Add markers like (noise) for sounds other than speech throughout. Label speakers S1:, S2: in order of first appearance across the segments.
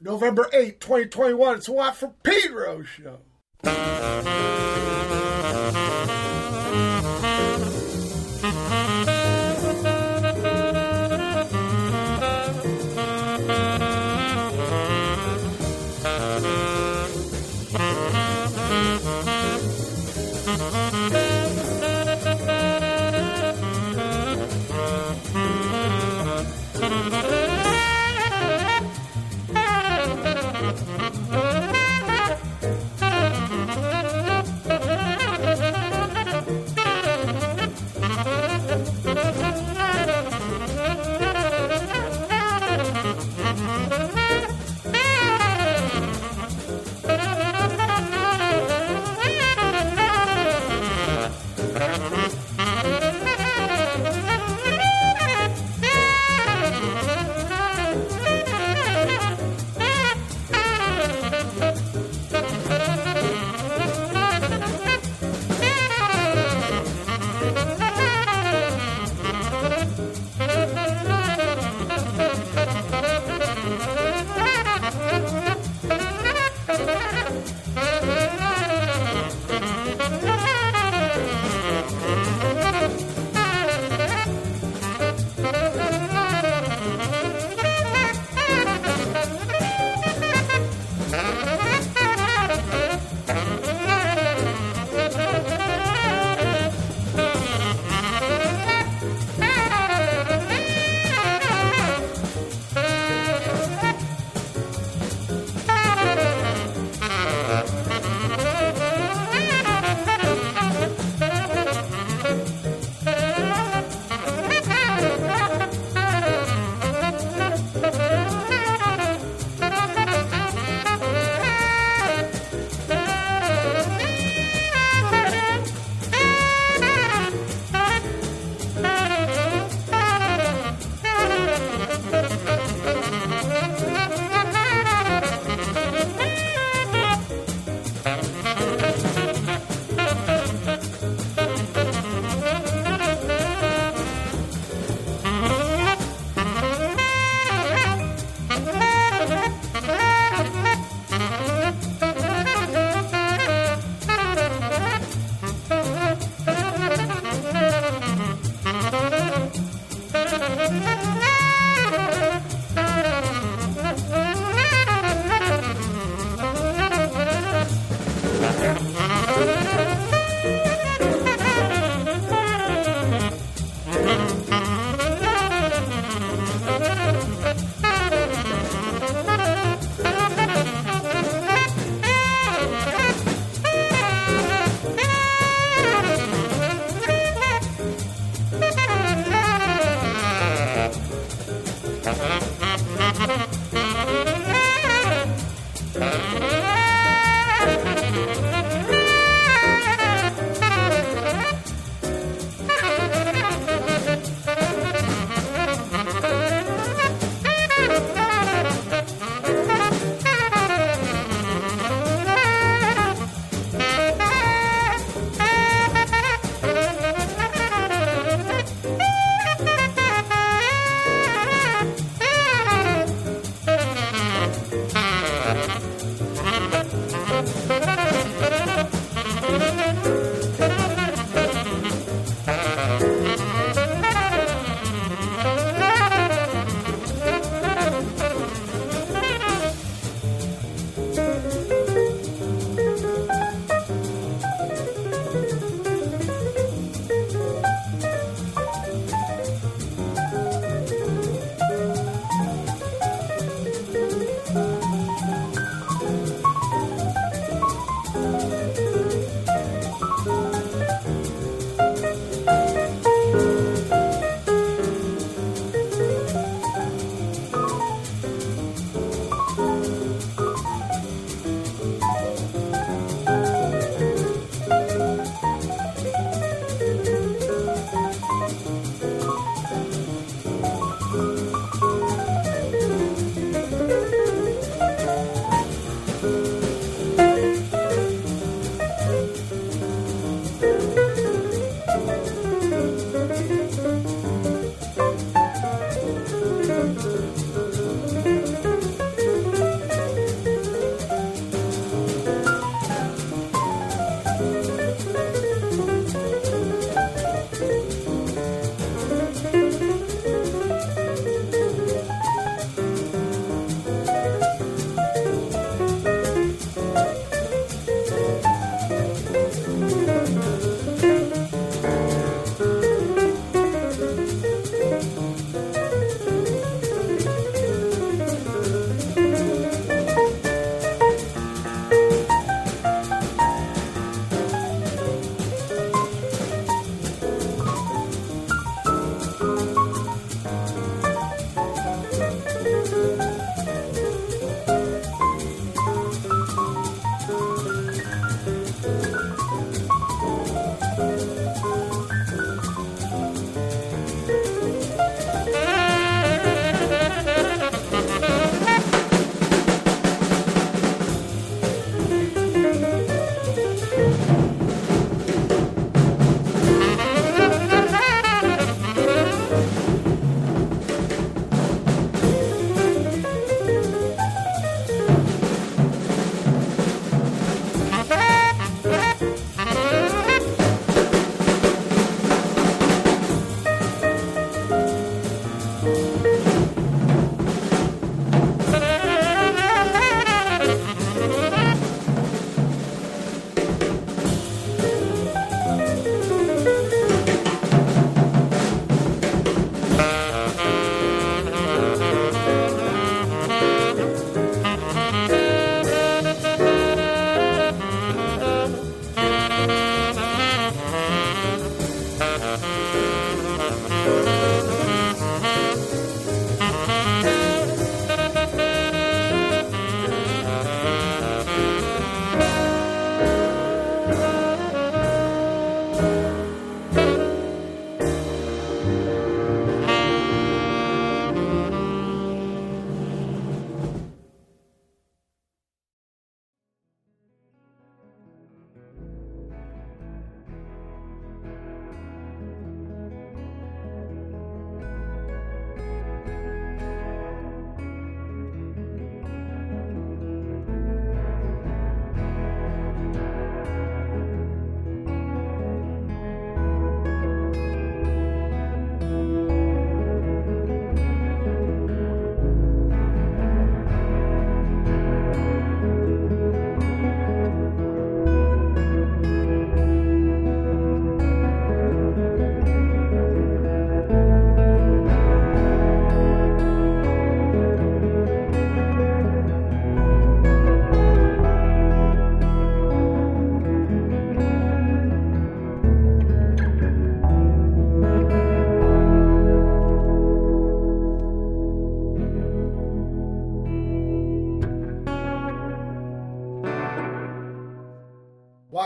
S1: November 8, 2021. It's a Watt from Pedro show.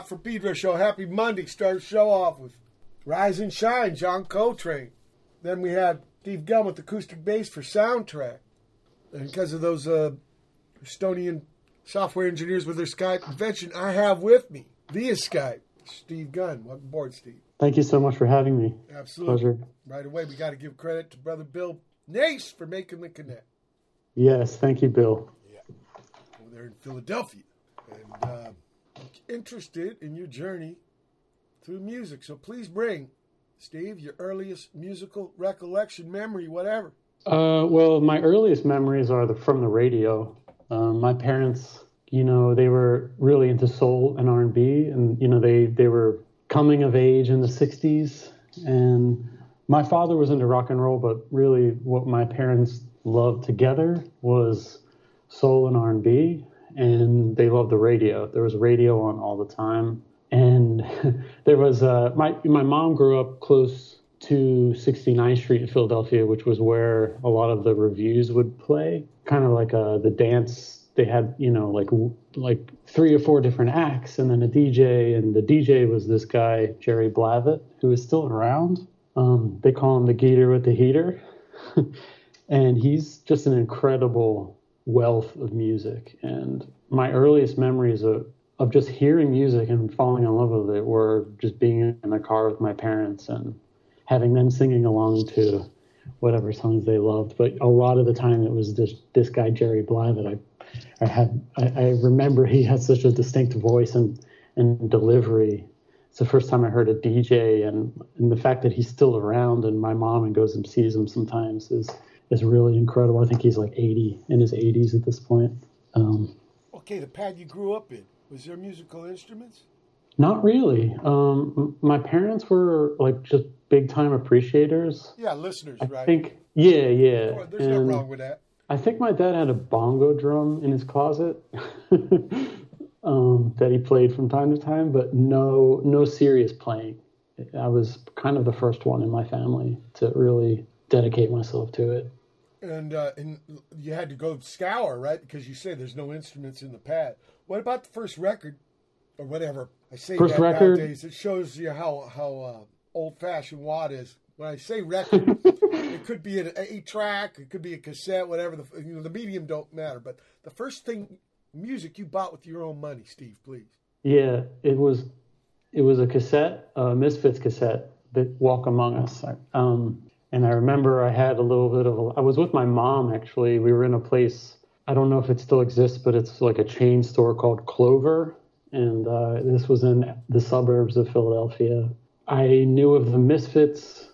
S1: From Pedro show. Happy Monday. Start the show off with Rise and Shine, John Coltrane. Then we had Steve Gunn with acoustic bass for soundtrack. And because of those uh, Estonian software engineers with their Skype convention, I have with me via Skype Steve Gunn. Welcome aboard, Steve.
S2: Thank you so much for having me.
S1: Absolutely.
S2: Pleasure.
S1: Right away, we got to give credit to brother Bill Nace for making the connect.
S2: Yes, thank you, Bill.
S1: Yeah. Over there in Philadelphia. And uh, interested in your journey through music. So please bring, Steve, your earliest musical recollection, memory, whatever.
S2: Uh, well, my earliest memories are the, from the radio. Um, my parents, you know, they were really into soul and R and B, and you know, they they were coming of age in the '60s, and my father was into rock and roll, but really, what my parents loved together was soul and R and B, and they loved the radio. There was radio on all the time, and (laughs) there was uh, my my mom grew up close to 69th Street in Philadelphia, which was where a lot of the revues would play. Kind of like uh, the dance. They had, you know, like like three or four different acts, and then a DJ. And the DJ was this guy Jerry Blavat, who is still around. Um, they call him the Gator with the Heater, (laughs) and he's just an incredible wealth of music. And my earliest memories of of just hearing music and falling in love with it were just being in the car with my parents and having them singing along to whatever songs they loved. But a lot of the time, it was this this guy Jerry Blavat. I I had I, I remember he had such a distinct voice and and delivery. It's the first time I heard a DJ, and and the fact that he's still around, and my mom and goes and sees him sometimes is is really incredible. I think he's like 80 in his 80s at this point. Um,
S1: okay, the pad you grew up in was there musical instruments?
S2: Not really. Um, my parents were like just big time appreciators.
S1: Yeah, listeners,
S2: I
S1: right?
S2: think. Yeah, yeah.
S1: Well, there's no wrong with that.
S2: I think my dad had a bongo drum in his closet (laughs) um, that he played from time to time, but no, no serious playing. I was kind of the first one in my family to really dedicate myself to it.
S1: And uh, and you had to go scour, right? Because you say there's no instruments in the pad. What about the first record, or whatever? I say
S2: First record?
S1: nowadays. It shows you how how uh, old fashioned Watt is. When I say record, it could be an eight track, it could be a cassette, whatever. The you know the medium don't matter. But the first thing, music you bought with your own money, Steve, please.
S2: Yeah, it was it was a cassette, a Misfits cassette that Walk Among Us. Um, and I remember I had a little bit of a, I was with my mom actually. We were in a place I don't know if it still exists, but it's like a chain store called Clover, and uh, this was in the suburbs of Philadelphia. I knew of the Misfits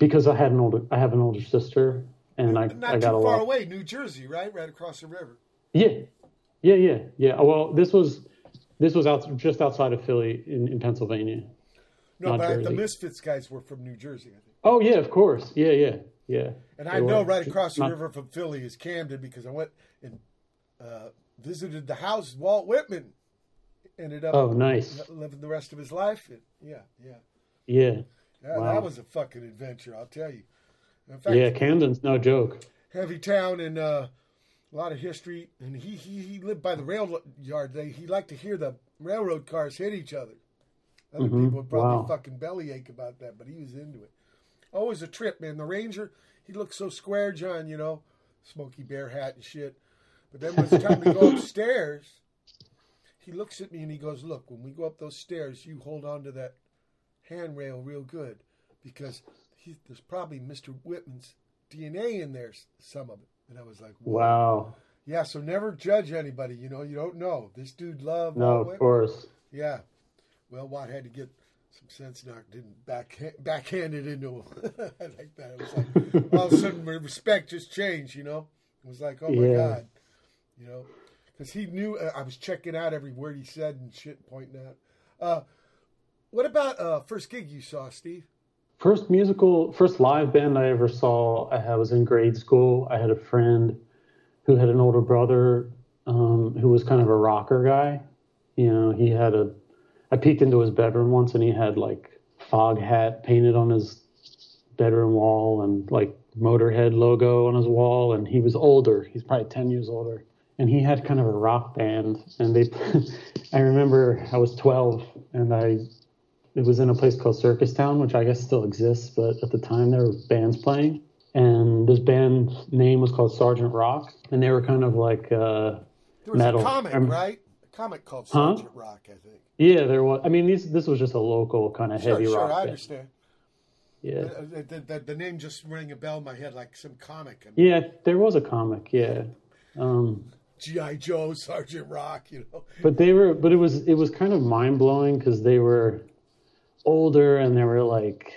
S2: because I had an older I have an older sister, and I
S1: Not
S2: I
S1: too
S2: got a
S1: far
S2: lot.
S1: away, New Jersey, right? Right across the river.
S2: Yeah, yeah, yeah, yeah. Well, this was this was out just outside of Philly in, in Pennsylvania.
S1: No, but I- the Misfits guys were from New Jersey, I think.
S2: Oh yeah, of course. Yeah, yeah, yeah.
S1: And
S2: They
S1: I know
S2: were.
S1: right across the river from Philly is Camden because I went and uh, visited the house Walt Whitman ended up
S2: Oh, nice.
S1: living the rest of his life. And yeah, yeah.
S2: Yeah,
S1: Yeah,
S2: Wow.
S1: That was a fucking adventure, I'll tell you. In fact,
S2: yeah. Camden's no joke.
S1: heavy town and uh, a lot of history. And he, he, he lived by the rail yard. They, he liked to hear the railroad cars hit each other. Other
S2: Mhm.
S1: people would probably
S2: Wow.
S1: fucking bellyache about that, but he was into it. Always a trip, man. The Ranger, he looked so square, John, you know, smoky bear hat and shit. But then when it's time to go (laughs) upstairs, he looks at me and he goes, Look, when we go up those stairs, you hold on to that handrail real good because he, there's probably Mr. Whitman's DNA in there, some of it. And I was like, Whoa.
S2: Wow.
S1: Yeah, so never judge anybody. You know, you don't know. This dude loved
S2: No, of course.
S1: Yeah. Well, Watt had to get some sense knocked in, back backhanded into him. (laughs) I like that. It was like all of a sudden, my respect just changed. You know, it was like, oh my
S2: Yeah.
S1: god, you know, because he knew uh, I was checking out every word he said and shit, pointing out. Uh, what about uh, first gig you saw, Steve?
S2: First musical, first live band I ever saw. I was in grade school. I had a friend who had an older brother um, who was kind of a rocker guy. You know, he had a. I peeked into his bedroom once, and he had like Foghat painted on his bedroom wall, and like Motorhead logo on his wall. And he was older. He's probably ten years older. and he had kind of a rock band. And they, (laughs) I remember I was 12, and I, it was in a place called Circus Town, which I guess still exists, but at the time there were bands playing, and this band's name was called Sergeant Rock, and they were kind of like uh,
S1: There was
S2: metal.
S1: a comic, right? Comic called
S2: Huh?
S1: Sergeant Rock, I think.
S2: Yeah, there was. I mean, these this was just a local kind of
S1: Sure,
S2: heavy
S1: sure,
S2: rock.
S1: Sure, I
S2: band.
S1: understand.
S2: Yeah.
S1: Uh, The, the, the, the name just rang a bell in my head like some comic.
S2: Yeah, there was a comic, yeah. Um,
S1: G.I. Joe, (laughs) Sergeant Rock, you know.
S2: but they were, but it was, it was kind of mind blowing because they were older and they were like,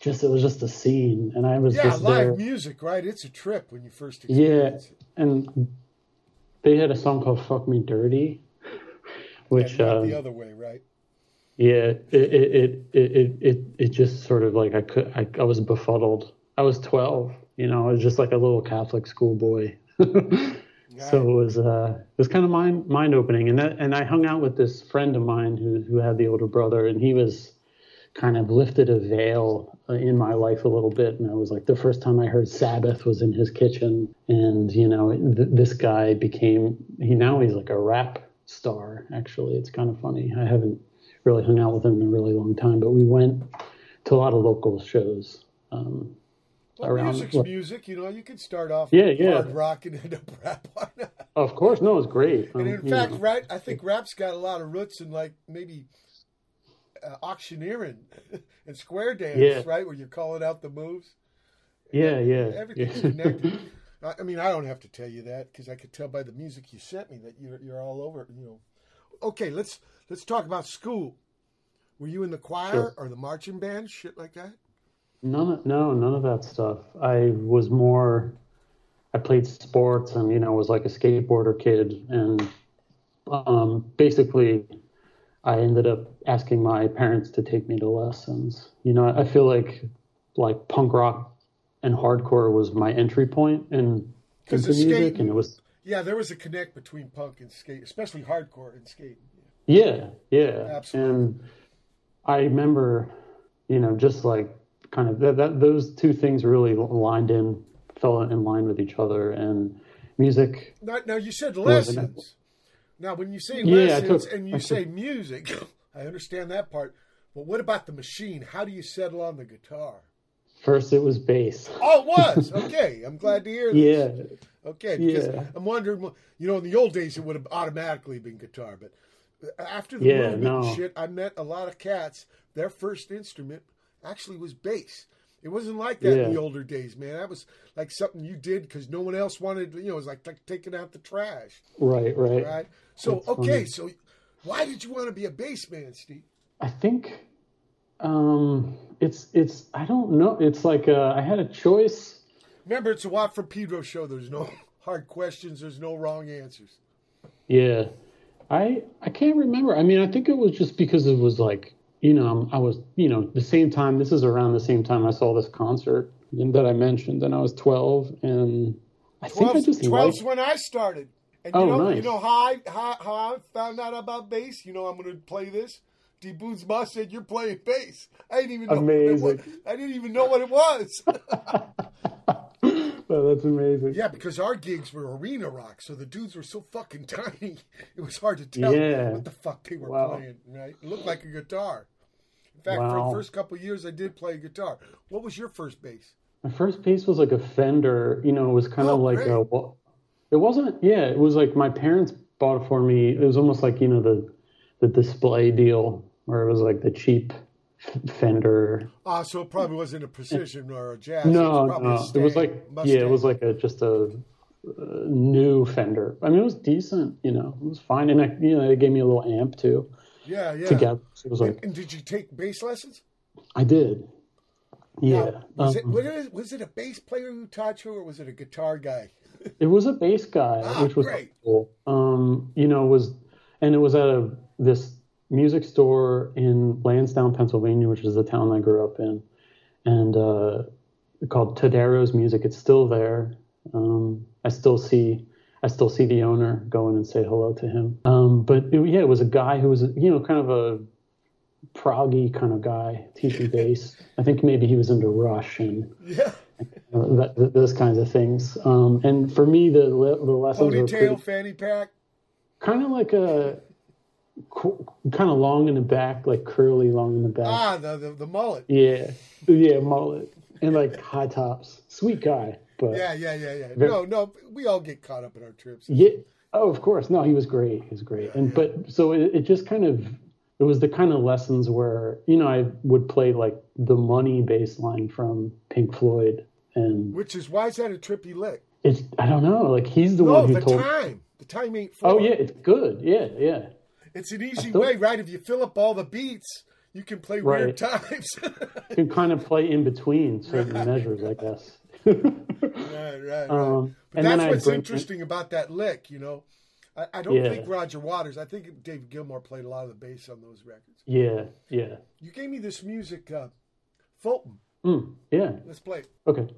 S2: just it was just a scene, and I was
S1: Yeah,
S2: just
S1: live
S2: there.
S1: music, right? It's a trip when you first
S2: Yeah,
S1: experience it.
S2: and they had a song called "Fuck Me Dirty," which, uh,
S1: the other way, right?
S2: yeah, it, it, it, it, it, it, it just sort of like I could, I, I was befuddled. I was twelve, you know, I was just like a little Catholic schoolboy. (laughs) So it was uh, it was kind of mind mind opening, and that and I hung out with this friend of mine who who had the older brother, and he was kind of lifted a veil uh, in my life a little bit, and I was like the first time I heard Sabbath was in his kitchen, and you know th- this guy became he now he's like a rap star. Actually, it's kind of funny. I haven't really hung out with him in a really long time, but we went to a lot of local shows. Um,
S1: Well,
S2: around-
S1: music's
S2: look-
S1: music, you know. You could start off
S2: Yeah, yeah.
S1: hard rock and end up (laughs) rap. Not?
S2: of course, no, it's great.
S1: And
S2: Um,
S1: in fact,
S2: know.
S1: right, I think rap's got a lot of roots in like maybe uh, auctioneering (laughs) and square dance,
S2: Yeah.
S1: right, where you're calling out the moves.
S2: yeah, yeah,
S1: Everything's
S2: yeah.
S1: connected. (laughs) I I mean, I don't have to tell you that because I could tell by the music you sent me that you're you're all over. You know. Okay, let's let's talk about school. Were you in the choir
S2: Sure.
S1: or the marching band, shit like that?
S2: None, of, no, none of that stuff. I was more. I played sports and you know was like a skateboarder kid, and um, basically, I ended up asking my parents to take me to lessons. You know, I feel like like punk rock and hardcore was my entry point in into
S1: the
S2: music, and it was
S1: Yeah, there was a connect between punk and skate, especially hardcore and skate.
S2: Yeah, yeah,
S1: Absolutely.
S2: And I remember, you know, just like kind of that, that those two things really aligned in, fell in line with each other, and music.
S1: Now, now you said lessons. Now, when you say
S2: Yeah,
S1: lessons
S2: took-
S1: and you
S2: I
S1: say
S2: took-
S1: music, (laughs) I understand that part. But what about the machine? How do you settle on the guitar?
S2: First, it was bass.
S1: Oh, it was (laughs) okay. I'm glad to hear this.
S2: Yeah,
S1: Okay, because
S2: Yeah.
S1: I'm wondering. You know, in the old days, it would have automatically been guitar, but uh, after the
S2: Yeah,
S1: movement
S2: no.
S1: and shit, I met a lot of cats. Their first instrument actually was bass. It wasn't like that in the older days, man. That was like something you did because no one else wanted. You know, it was like, like taking out the trash.
S2: right, right.
S1: Right. So
S2: That's
S1: okay,
S2: funny.
S1: so why did you want to be a bass man, Steve?
S2: I think um, it's it's I don't know. It's like uh, I had a choice.
S1: Remember, it's a Watt from Pedro show. There's no (laughs) hard questions. There's no wrong answers.
S2: Yeah, I I can't remember. I mean, I think it was just because it was like you know I was you know the same time. This is around the same time I saw this concert that I mentioned, and I was twelve, and I think I just
S1: 12's
S2: liked.
S1: when I started. And you
S2: Oh,
S1: know, you know how I, how, how I found out about bass? You know, I'm going to play this. D. Boon's Boss said, You're playing bass. I didn't even know What it was.
S2: Amazing.
S1: I didn't even know what it was. (laughs) (laughs)
S2: Oh, that's amazing.
S1: yeah, because our gigs were arena rock, so the dudes were so fucking (laughs) tiny, it was hard to tell
S2: Yeah.
S1: what the fuck they were
S2: Wow.
S1: playing, right? It looked like a guitar. In fact, for the first couple of years, I did play guitar. What was your first bass?
S2: My first bass was like a Fender. You know, it was kind
S1: Oh,
S2: of like
S1: great.
S2: a. Well, it wasn't. Yeah, it was like my parents bought it for me. It was almost like you know the the display deal where it was like the cheap Fender
S1: Ah, so it probably wasn't a precision or a jazz.
S2: No,
S1: it was
S2: no. It was like yeah, it was like a just a, uh new Fender. I mean, it was decent. You know, it was fine, and I, you know, they gave me a little amp too
S1: yeah, yeah.
S2: together. So it was like
S1: and did you take bass lessons?
S2: I did. Yeah,
S1: Now, was, it,
S2: um,
S1: is- was it a bass player who taught you, or was it a guitar guy? (laughs)
S2: it was a bass guy,
S1: Ah,
S2: which was
S1: great.
S2: cool. Um, you know, it was and it was at a this music store in Lansdowne, Pennsylvania, which is the town I grew up in, and uh, called Tadero's Music. It's still there. Um, I still see I still see the owner go in and say hello to him. Um, but it, yeah, it was a guy who was you know kind of a proggy kind of guy teaching bass. I think maybe he was into Rush and
S1: Yeah. (laughs)
S3: that, those kinds of things. Um, and for me, the the lessons
S1: ponytail, fanny pack,
S3: kind of like a kind of long in the back, like curly, long in the back.
S1: Ah, the the, the mullet.
S3: Yeah, yeah, mullet and like high tops. Sweet guy, but
S1: yeah, yeah, yeah, yeah. Very, no, no, we all get caught up in our trips.
S3: Yeah. Oh, of course. No, he was great. He was great. Yeah, and yeah. but so it, it just kind of it was the kind of lessons where you know I would play like the money bass line from Pink Floyd and
S1: which is why is that a trippy lick?
S3: It's I don't know. Like he's the
S1: no,
S3: one who
S1: the
S3: told.
S1: time. The time ain't.
S3: Oh yeah, it's good. Yeah, yeah.
S1: It's an easy way, right? If you fill up all the beats, you can play right. weird times. (laughs)
S3: you can kind of play in between certain right. measures, I guess.
S1: right, right, (laughs) Um, but that's what's interesting in... about that lick, you know. I, I don't yeah. think Roger Waters. I think Dave Gilmour played a lot of the bass on those records.
S3: Yeah, yeah.
S1: You gave me this music, uh, Fulton.
S3: Mm, yeah.
S1: Let's play. It.
S3: Okay.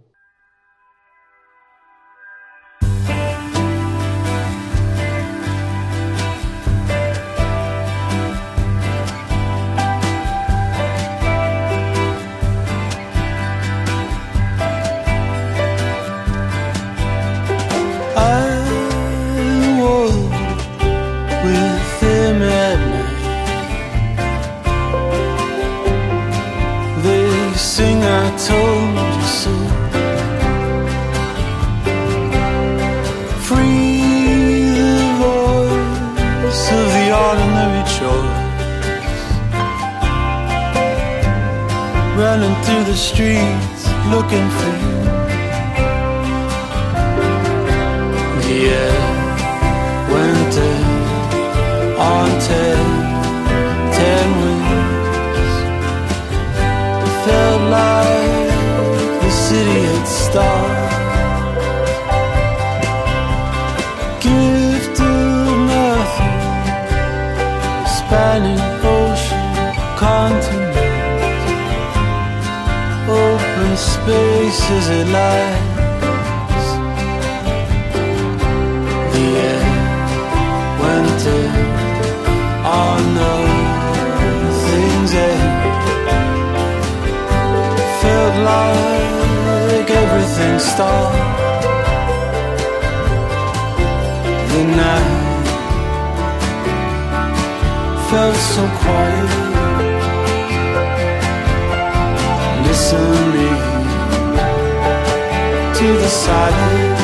S3: The streets looking for you. Yeah, winter on spaces it lies. The air went in on oh, nothing's end. Felt like everything stopped. The night felt so quiet. Listening to the silence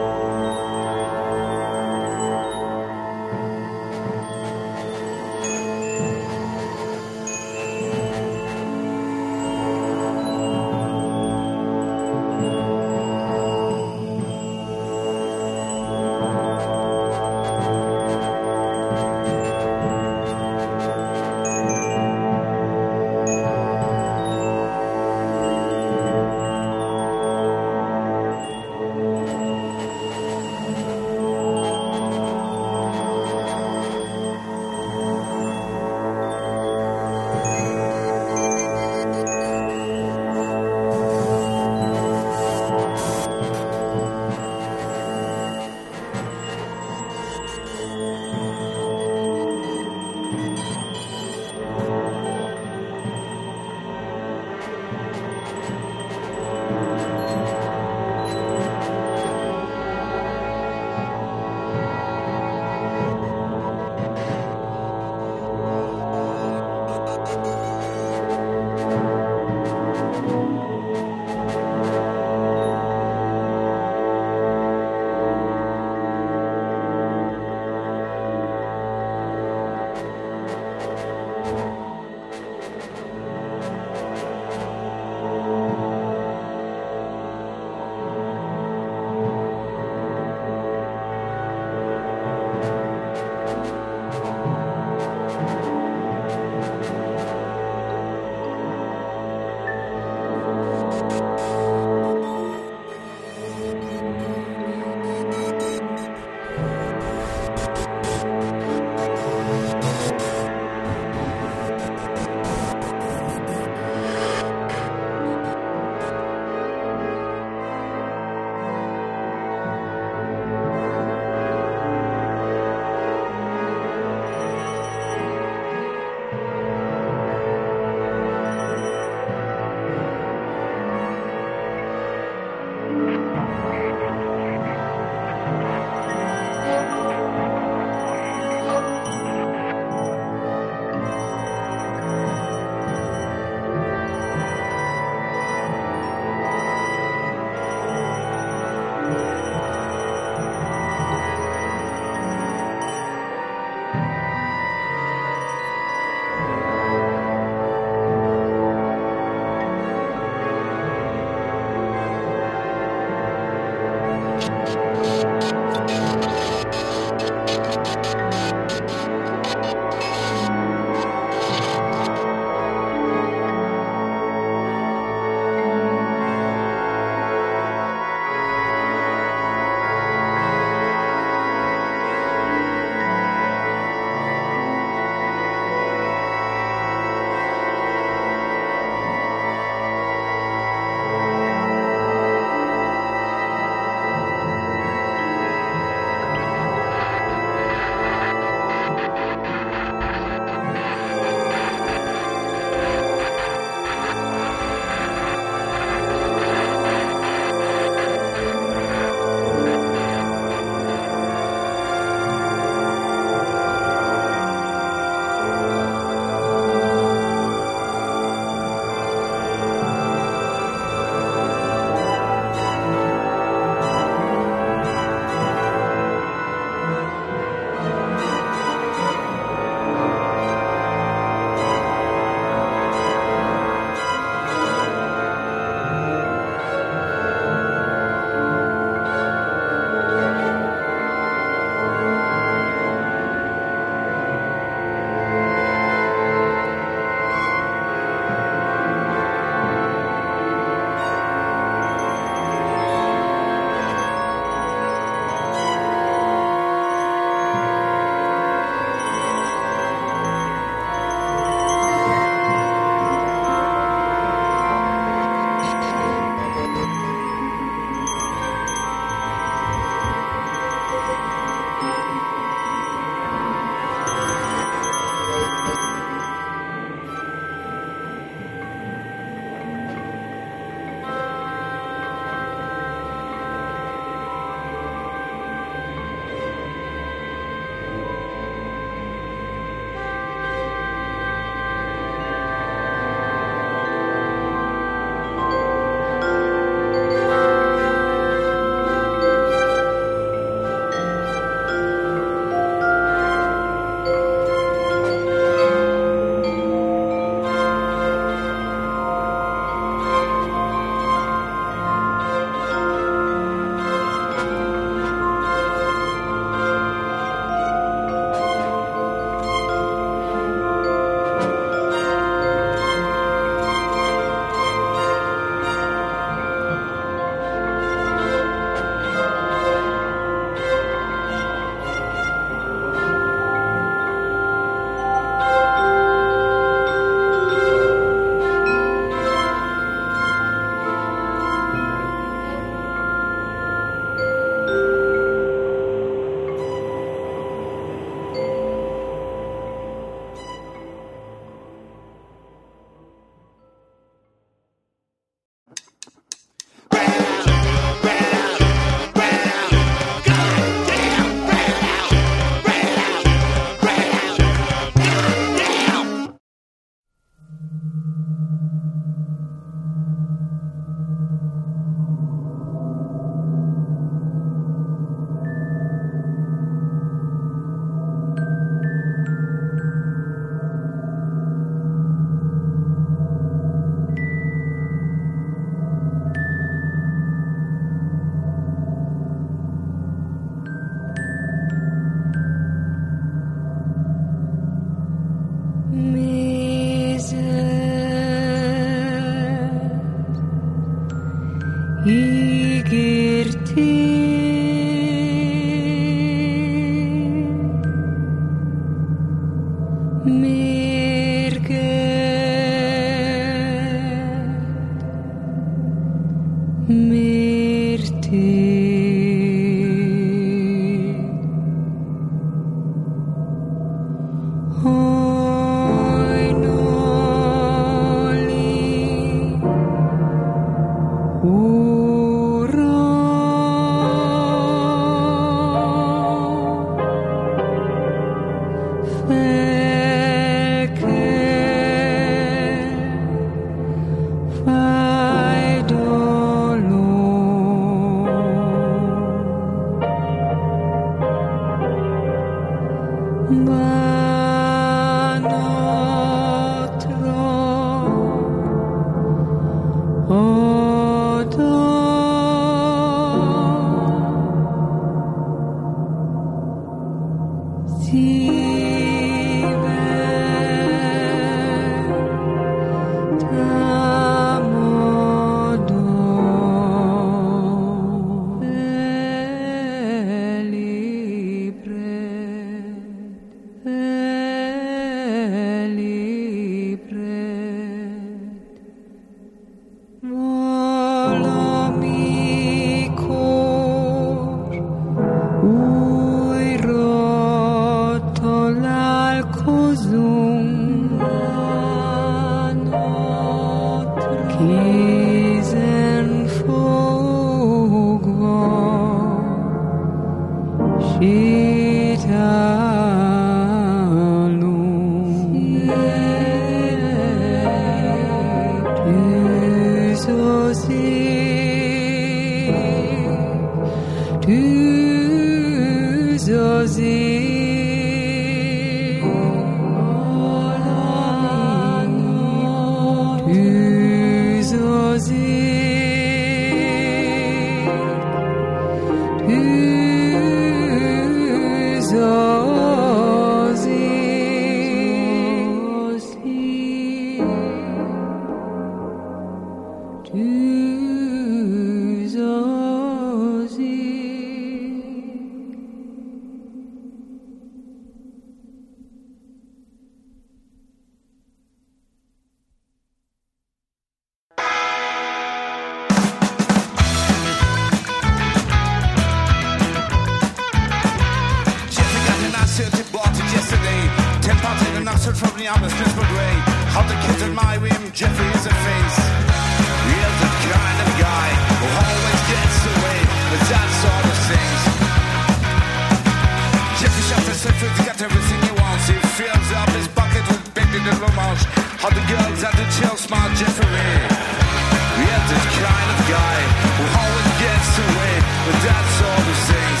S1: guy
S4: who always gets away with that sort of things.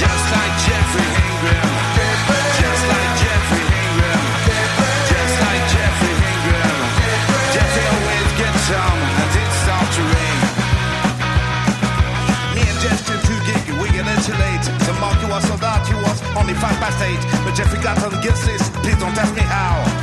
S4: Just like Geoffrey Ingram. Just like Geoffrey Ingram. Just like Geoffrey Ingram. Geoffrey always gets some and it starts to rain. Me and Jeff did two gig, we get in too late. The market was sold out, was only five past eight. But Geoffrey got on the gift list, please don't ask me how.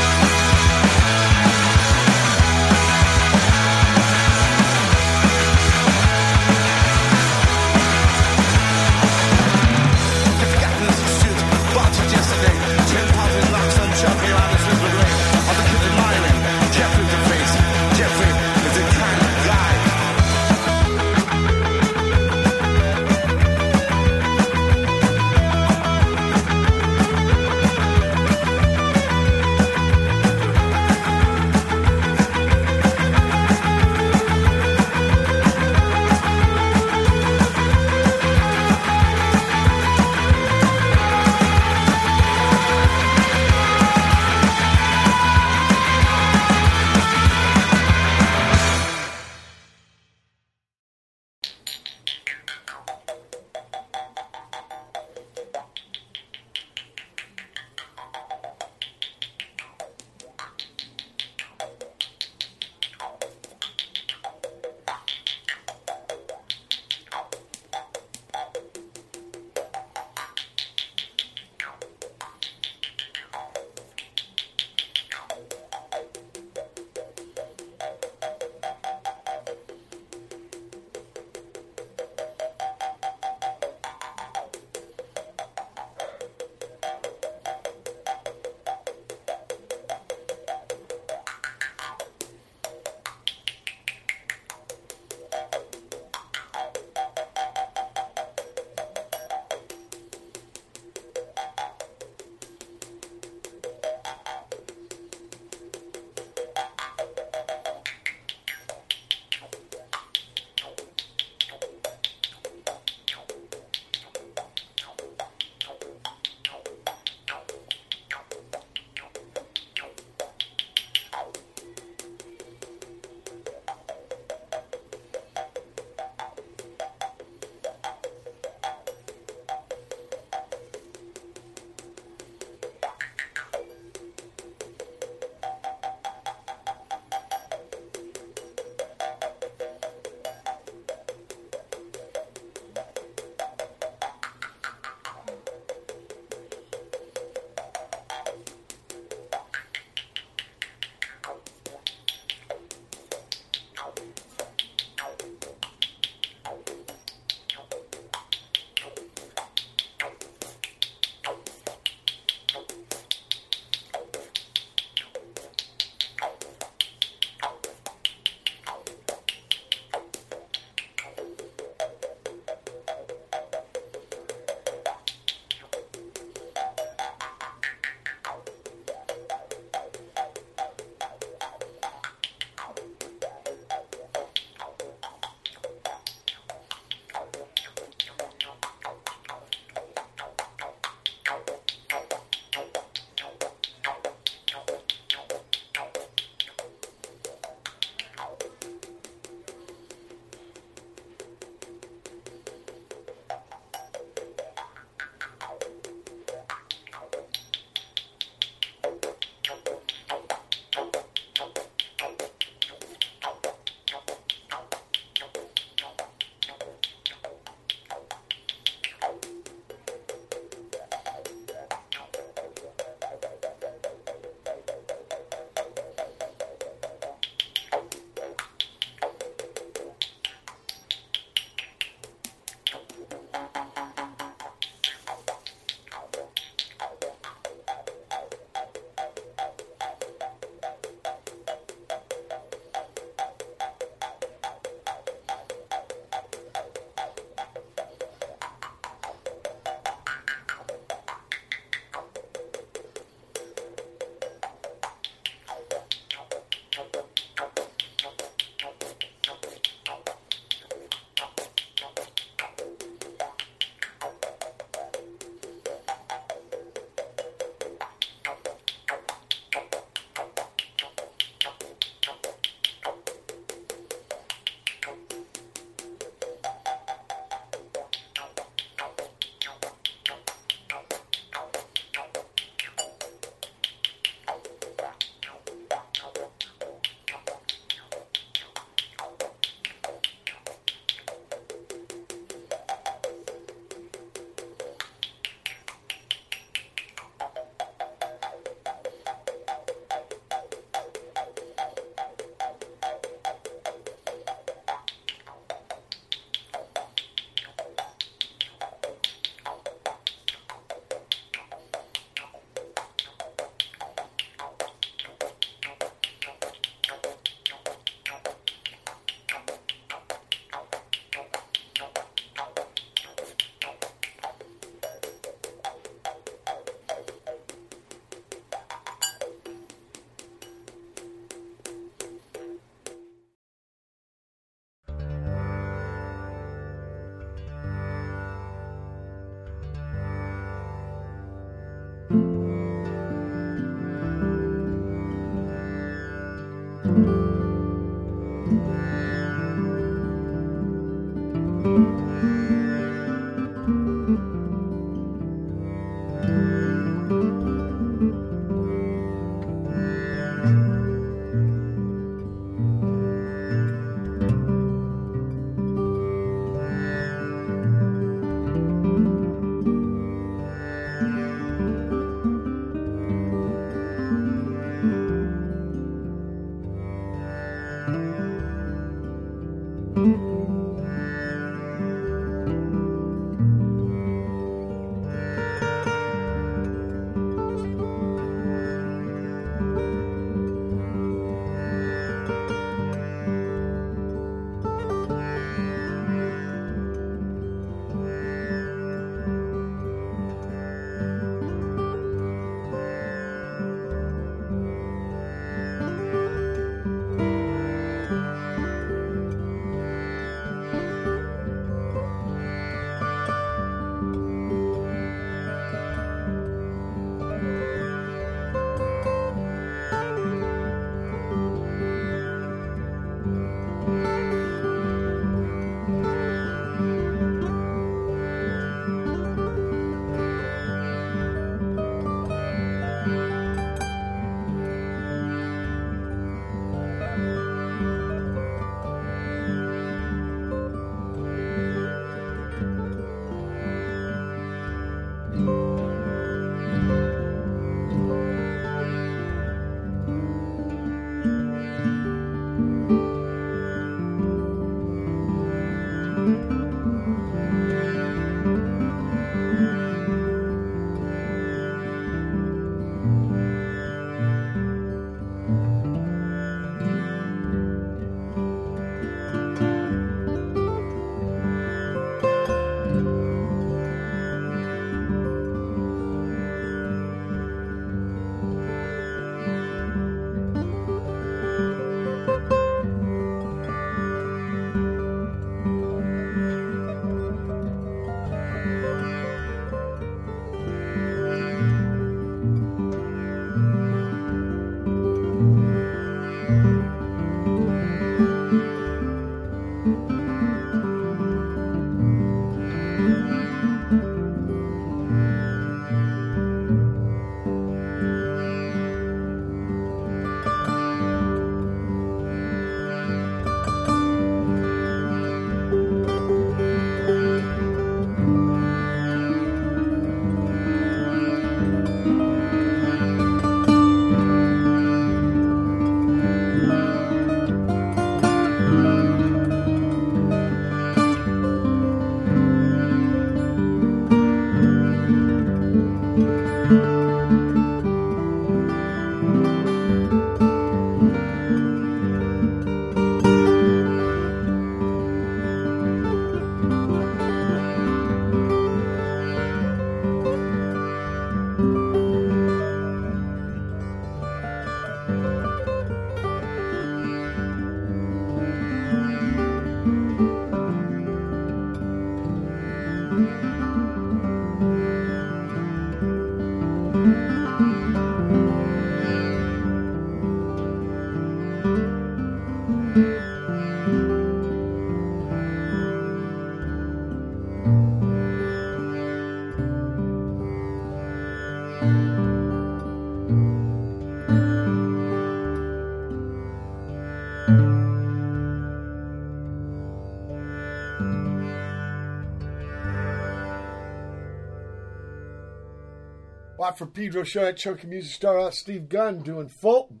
S1: For Pedro show at Chunky Music Star out Steve Gunn doing Fulton.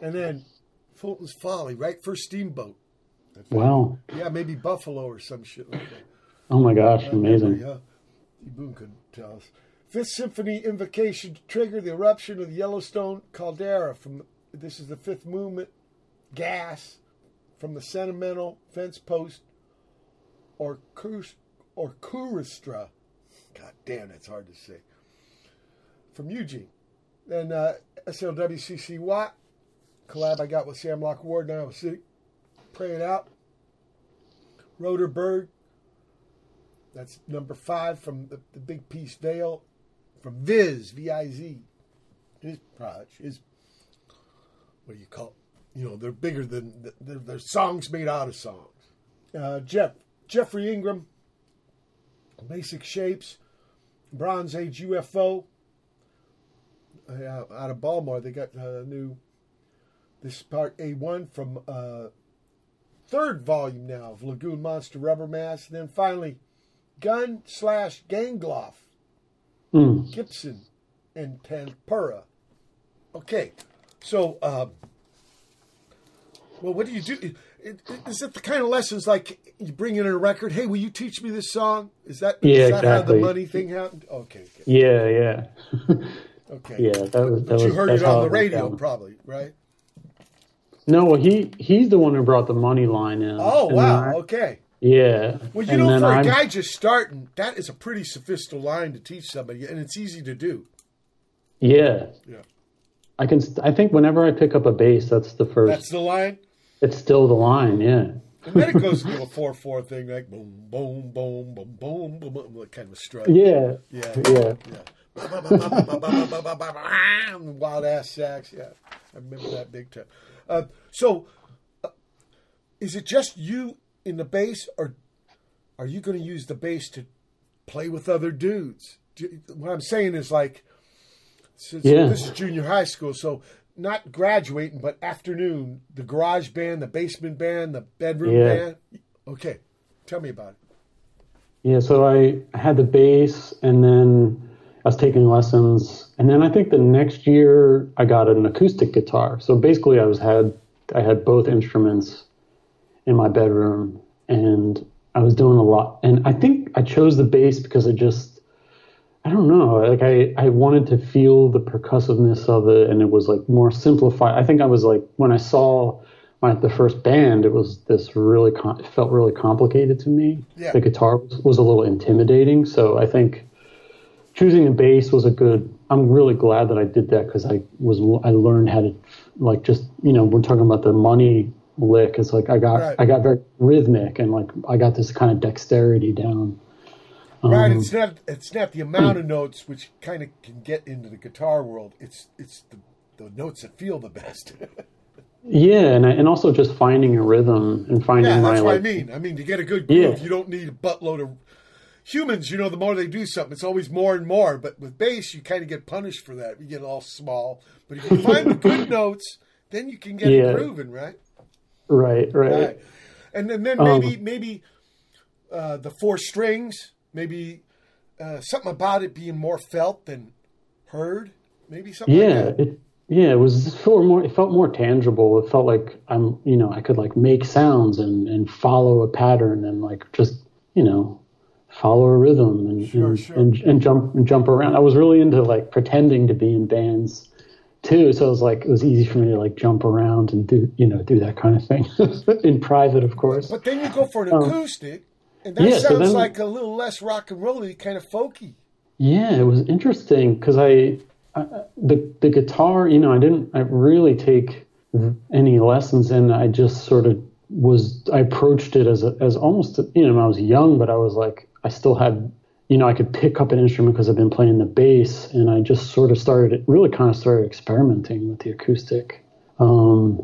S1: And then Fulton's Folly, right? for Steamboat.
S2: Wow.
S1: Yeah, maybe Buffalo or some shit like that.
S2: Oh my gosh, amazing.
S1: Huh? Boon could tell us. Fifth Symphony Invocation to trigger the eruption of the Yellowstone caldera from this is the fifth movement. Gas from the sentimental fence post or Orcursetra. God damn, that's hard to say. From Eugene. Then uh, SLWCC Watt collab I got with Sam Locke Ward in Iowa City. Pray it out. Roter Berg. That's number five from the, the Big Piece Veil. From Viz, V I Z. His project, his, what do you call it? You know, they're bigger than, they're, they're songs made out of songs. Uh, Jeff, Geoffrey Ingram, Basic Shapes, Bronze Age UFO. Uh, out of Baltimore, they got a new, this part A1 from uh, third volume now of Lagoon Monster Rubber Mask. And then finally, Gunn slash Gangloff, mm. Gibson, and Tanpura. Okay, so, um, well, what do you do? Is it the kind of lessons like you bring in a record? Hey, will you teach me this song? Is that,
S2: yeah,
S1: is
S2: that exactly.
S1: how the money thing happened? Okay. okay.
S2: Yeah, yeah. (laughs)
S1: okay.
S2: Yeah, that was. That
S1: but you
S2: was,
S1: heard it on the radio, probably, right?
S2: No, well, he he's the one who brought the money line in.
S1: Oh wow! I, okay.
S2: Yeah.
S1: Well, you and know, for a I'm, guy just starting, that is a pretty sophisticated line to teach somebody, and it's easy to do.
S2: Yeah.
S1: Yeah.
S2: I can. I think whenever I pick up a bass, that's the first.
S1: That's the line.
S2: It's still the line, yeah.
S1: And then it goes into a four four thing, like boom, boom, boom, boom, boom, boom, boom, like kind of a strut.
S2: Yeah.
S1: Yeah.
S2: Yeah.
S1: yeah. (laughs) Wild ass sax. Yeah, I remember that big time. Uh, so, uh, is it just you in the bass, or are you going to use the bass to play with other dudes? what I'm saying is like, since yeah. this is junior high school, so not graduating, but afternoon, the garage band, the basement band, the bedroom yeah. band. Okay, tell me about it.
S2: Yeah, so I had the bass, and then I was taking lessons, and then I think the next year I got an acoustic guitar. So basically, I was had I had both instruments in my bedroom, and I was doing a lot. And I think I chose the bass because I just I don't know, like I I wanted to feel the percussiveness of it, and it was like more simplified. I think I was like when I saw my the first band, it was this really com- it felt really complicated to me.
S1: Yeah.
S2: The guitar was, was a little intimidating, so I think choosing a bass was a good. I'm really glad that I did that because I was I learned how to like just you know we're talking about the money lick. It's like I got right. I got very rhythmic and like I got this kind of dexterity down.
S1: Right, um, it's not it's not the amount of notes which kind of can get into the guitar world. It's it's the, the notes that feel the best. (laughs)
S2: yeah, and I, and also just finding a rhythm and finding
S1: yeah,
S2: my.
S1: that's
S2: what
S1: like, I mean. I mean, to get a good groove, yeah. you don't need a buttload of humans, you know, the more they do something, it's always more and more. But with bass, you kind of get punished for that. You get all small. But if you find the good (laughs) notes, then you can get yeah. it grooving, right?
S2: Right, right. right.
S1: And, and then maybe um, maybe uh, the four strings, maybe uh, something about it being more felt than heard. Maybe something.
S2: Yeah,
S1: like
S2: it, yeah, it was it felt more. It felt more tangible. It felt like I'm, you know, I could like make sounds and and follow a pattern and like just, you know, follow a rhythm and
S1: sure,
S2: and,
S1: sure.
S2: and, and jump and jump around. I was really into like pretending to be in bands too, so it was like it was easy for me to like jump around and do you know do that kind of thing (laughs) in private, of course.
S1: But then you go for an um, acoustic, and that yeah, sounds so then, like a little less rock and rolly, kind of folky.
S2: Yeah, it was interesting because I, I the the guitar, you know, I didn't I really take any lessons and I just sort of was I approached it as a, as almost you know I was young, but I was like I still had, you know, I could pick up an instrument because I've been playing the bass, and I just sort of started, really kind of started experimenting with the acoustic. Um,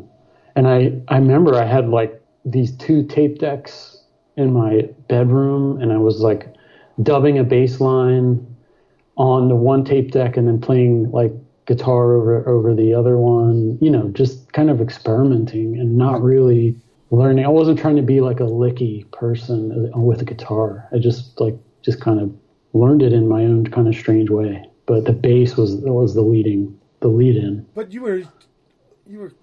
S2: and I, I remember I had like these two tape decks in my bedroom, and I was like dubbing a bass line on the one tape deck, and then playing like guitar over over the other one. You know, just kind of experimenting and not really learning. I wasn't trying to be like a licky person with a guitar. I just like just kind of learned it in my own kind of strange way. but the bass was was the leading the lead in.
S1: But you were you were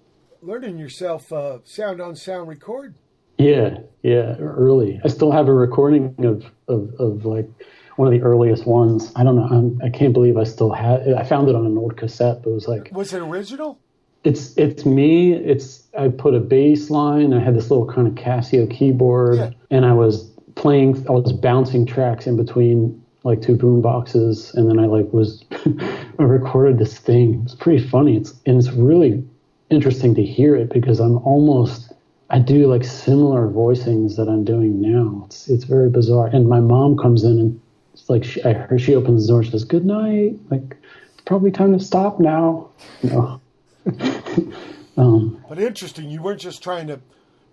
S1: learning yourself uh, sound on sound record.
S2: Yeah, yeah, early. I still have a recording of, of, of like one of the earliest ones. I don't know. I'm, I can not believe I still have. I found it on an old cassette. But it was like.
S1: Was it original?
S2: It's it's me. It's I put a bass line. I had this little kind of Casio keyboard, yeah. and I was playing. I was bouncing tracks in between like two boom boxes, and then I like was (laughs) I recorded this thing. It's pretty funny. It's and it's really interesting to hear it because I'm almost I do like similar voicings that I'm doing now. It's it's very bizarre. And my mom comes in and it's like she, I heard she opens the door. She says, "Good night." Like it's probably time to stop now. You know. (laughs)
S1: um, but interesting. You weren't just trying to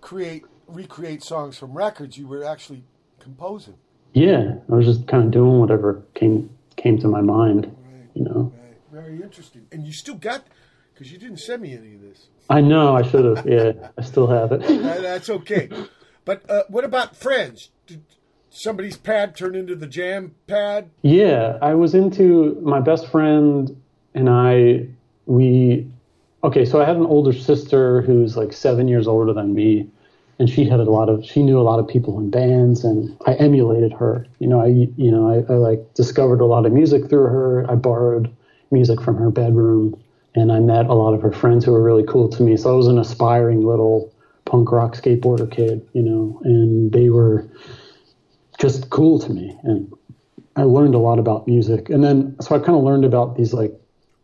S1: create recreate songs from records. You were actually composing.
S2: Yeah, I was just kind of doing whatever came came to my mind. Right, you know.
S1: Right. Very interesting. And you still got because you didn't send me any of this.
S2: I know. I should have. Yeah, I still have it. (laughs)
S1: That's okay. But uh, what about friends? Did somebody's pad turn into the jam pad?
S2: Yeah, I was into my best friend and I. We okay. So I had an older sister who's like seven years older than me, and she had a lot of. She knew a lot of people in bands, and I emulated her. You know, I you know I, I like discovered a lot of music through her. I borrowed music from her bedroom and I met a lot of her friends who were really cool to me. So I was an aspiring little punk rock skateboarder kid, you know, and they were just cool to me. And I learned a lot about music. And then, so I kind of learned about these like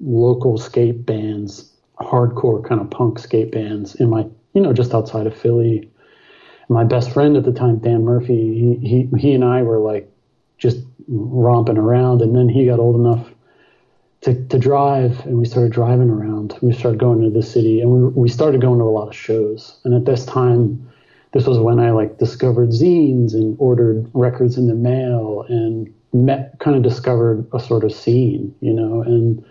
S2: local skate bands, hardcore kind of punk skate bands in my, you know, just outside of Philly. My best friend at the time, Dan Murphy, he, he, he and I were like just romping around. And then he got old enough to, to drive and we started driving around. We started going to the city and we, we started going to a lot of shows. And at this time, this was when I like discovered zines and ordered records in the mail and met, kind of discovered a sort of scene, you know, and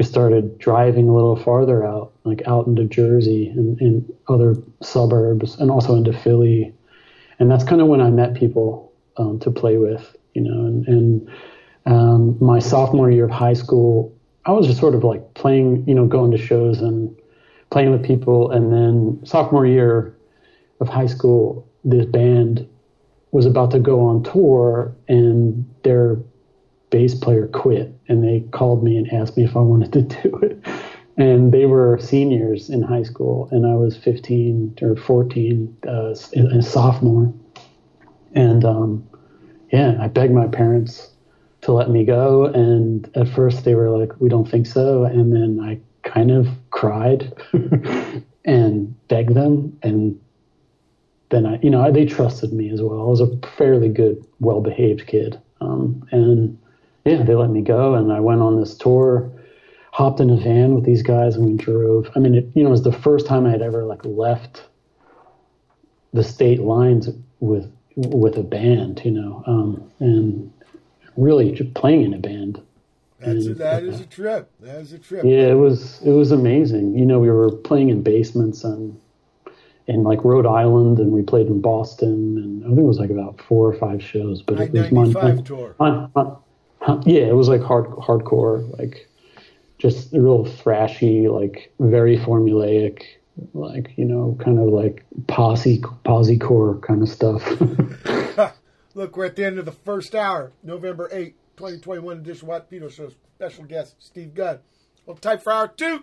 S2: we started driving a little farther out, like out into Jersey and, other suburbs and also into Philly. And that's kind of when I met people um, to play with, you know, and, and um, my sophomore year of high school, I was just sort of like playing, you know, going to shows and playing with people. And then sophomore year of high school, this band was about to go on tour and their bass player quit and they called me and asked me if I wanted to (laughs) do it. And they were seniors in high school and I was 15 or 14, uh, a sophomore. And um, yeah, I begged my parents to let me go. And at first they were like, we don't think so. And then I kind of cried (laughs) and begged them. And then I, you know, they trusted me as well. I was a fairly good, well behaved kid. Um, and yeah, they let me go. And I went on this tour, hopped in a van with these guys and we drove. I mean, it, you know, it was the first time I had ever like left the state lines with, with a band, you know, um, and really playing in a band.
S1: That's and, a, that is a trip. That is a trip.
S2: Yeah, it was it was amazing. You know, we were playing in basements and in like Rhode Island, and we played in Boston, and I think it was like about four or five shows. But it was
S1: my tour.
S2: Yeah, it was like hard hardcore, like just real thrashy, like very formulaic, like you know, kind of like posse posse core kind of stuff. (laughs) (laughs)
S1: Look, we're at the end of the first hour, November 8, 2021 edition Watt Pino Show. Special guest, Steve Gunn. Hold tight for hour two.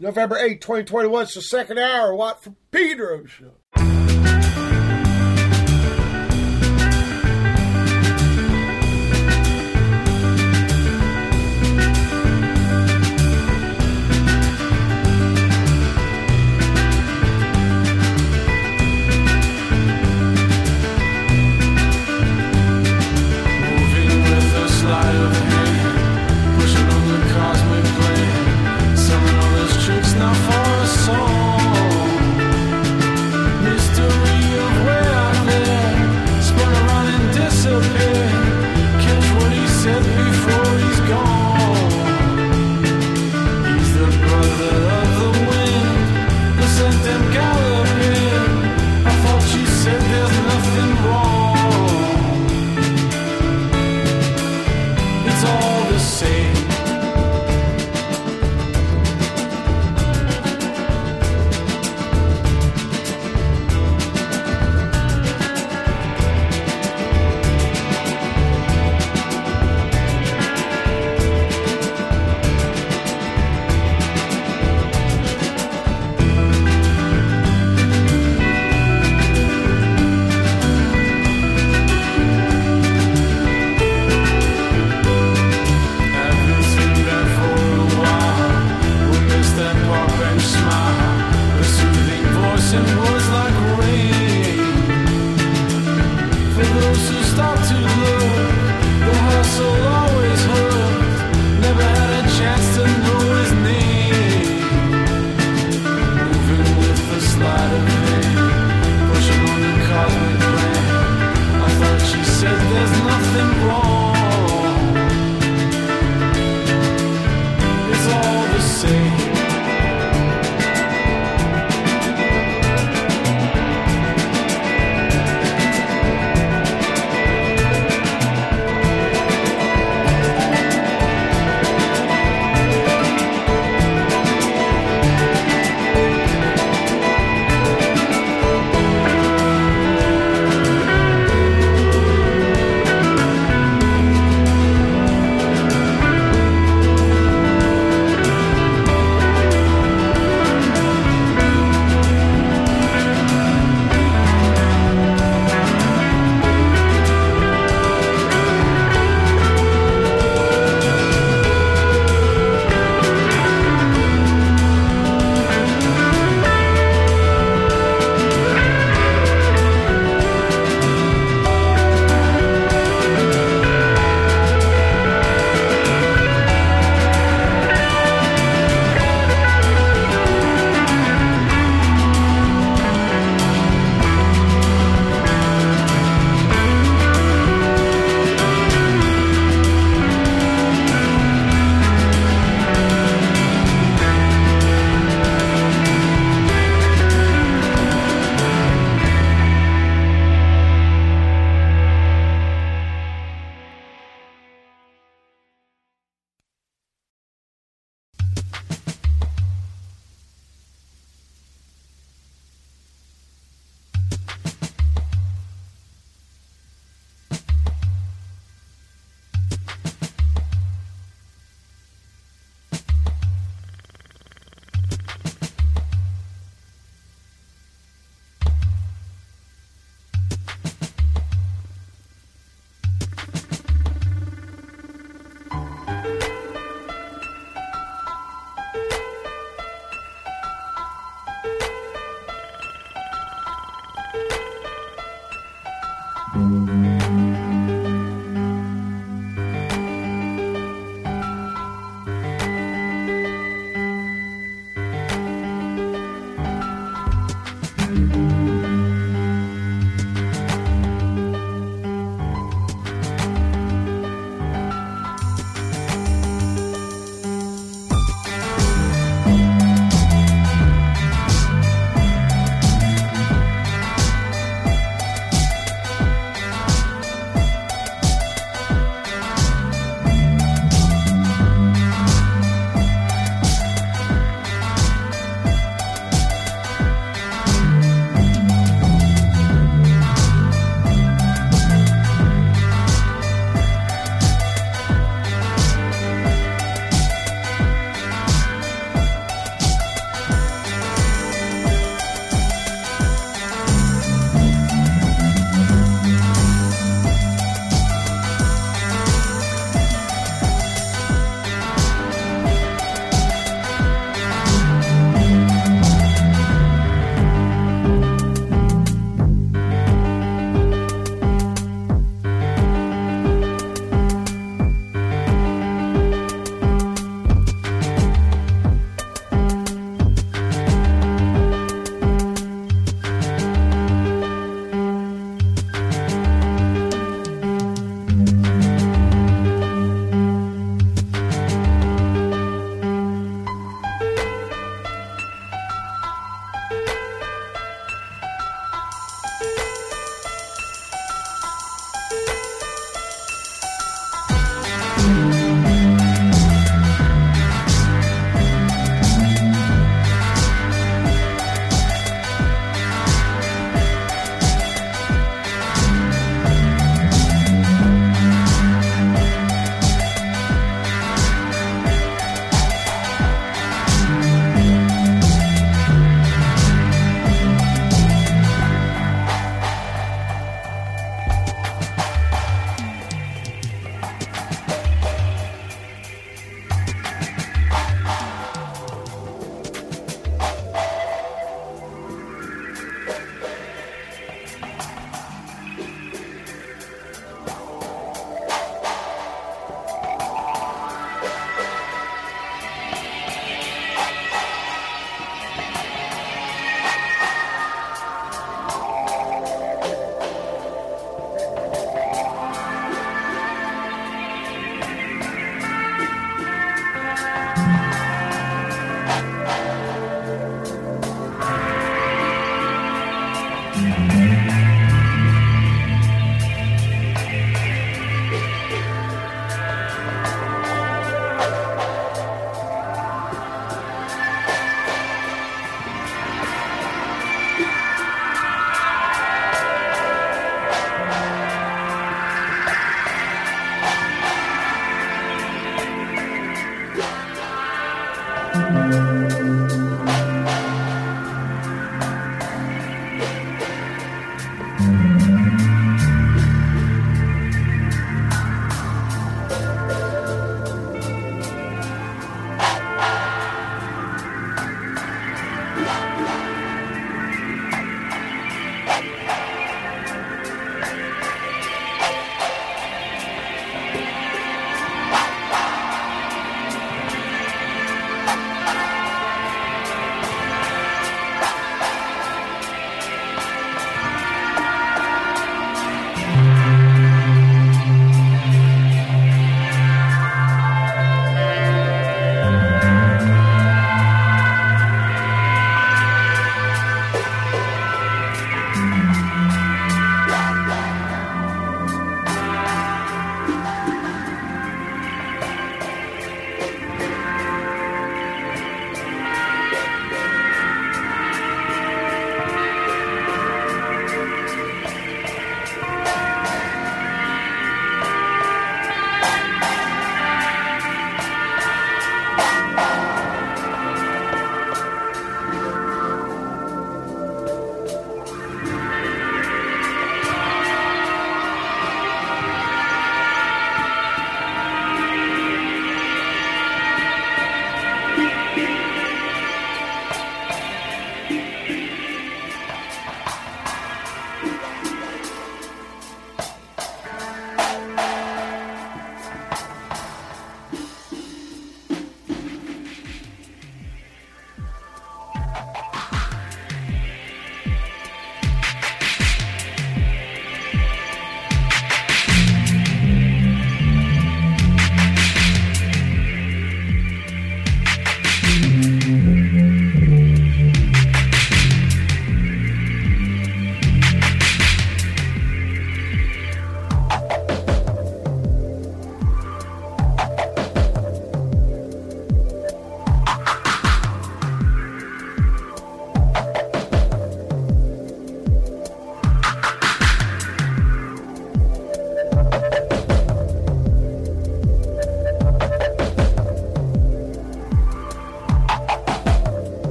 S1: November 8, 2021, so second hour, Watt from Pedro Show.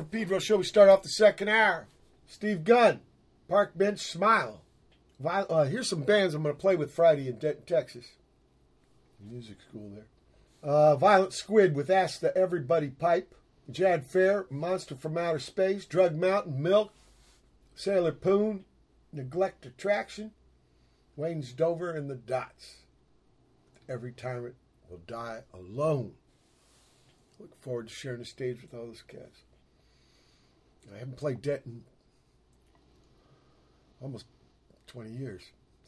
S1: From Pedro show. We start off the second hour. Steve Gunn, Park Bench Smile. Vi- Uh, here's some bands I'm going to play with Friday in Denton, Texas. Music school there. Uh, Violent Squid with Ask the Everybody Pipe. Jad Fair, Monster from Outer Space. Drug Mountain, Milk. Sailor Poon, Neglect Attraction. Wanz Dover and the Dotz. Every Tyrant Will Die Alone. Look forward to sharing the stage with all those cats. I haven't played Denton almost 20 years,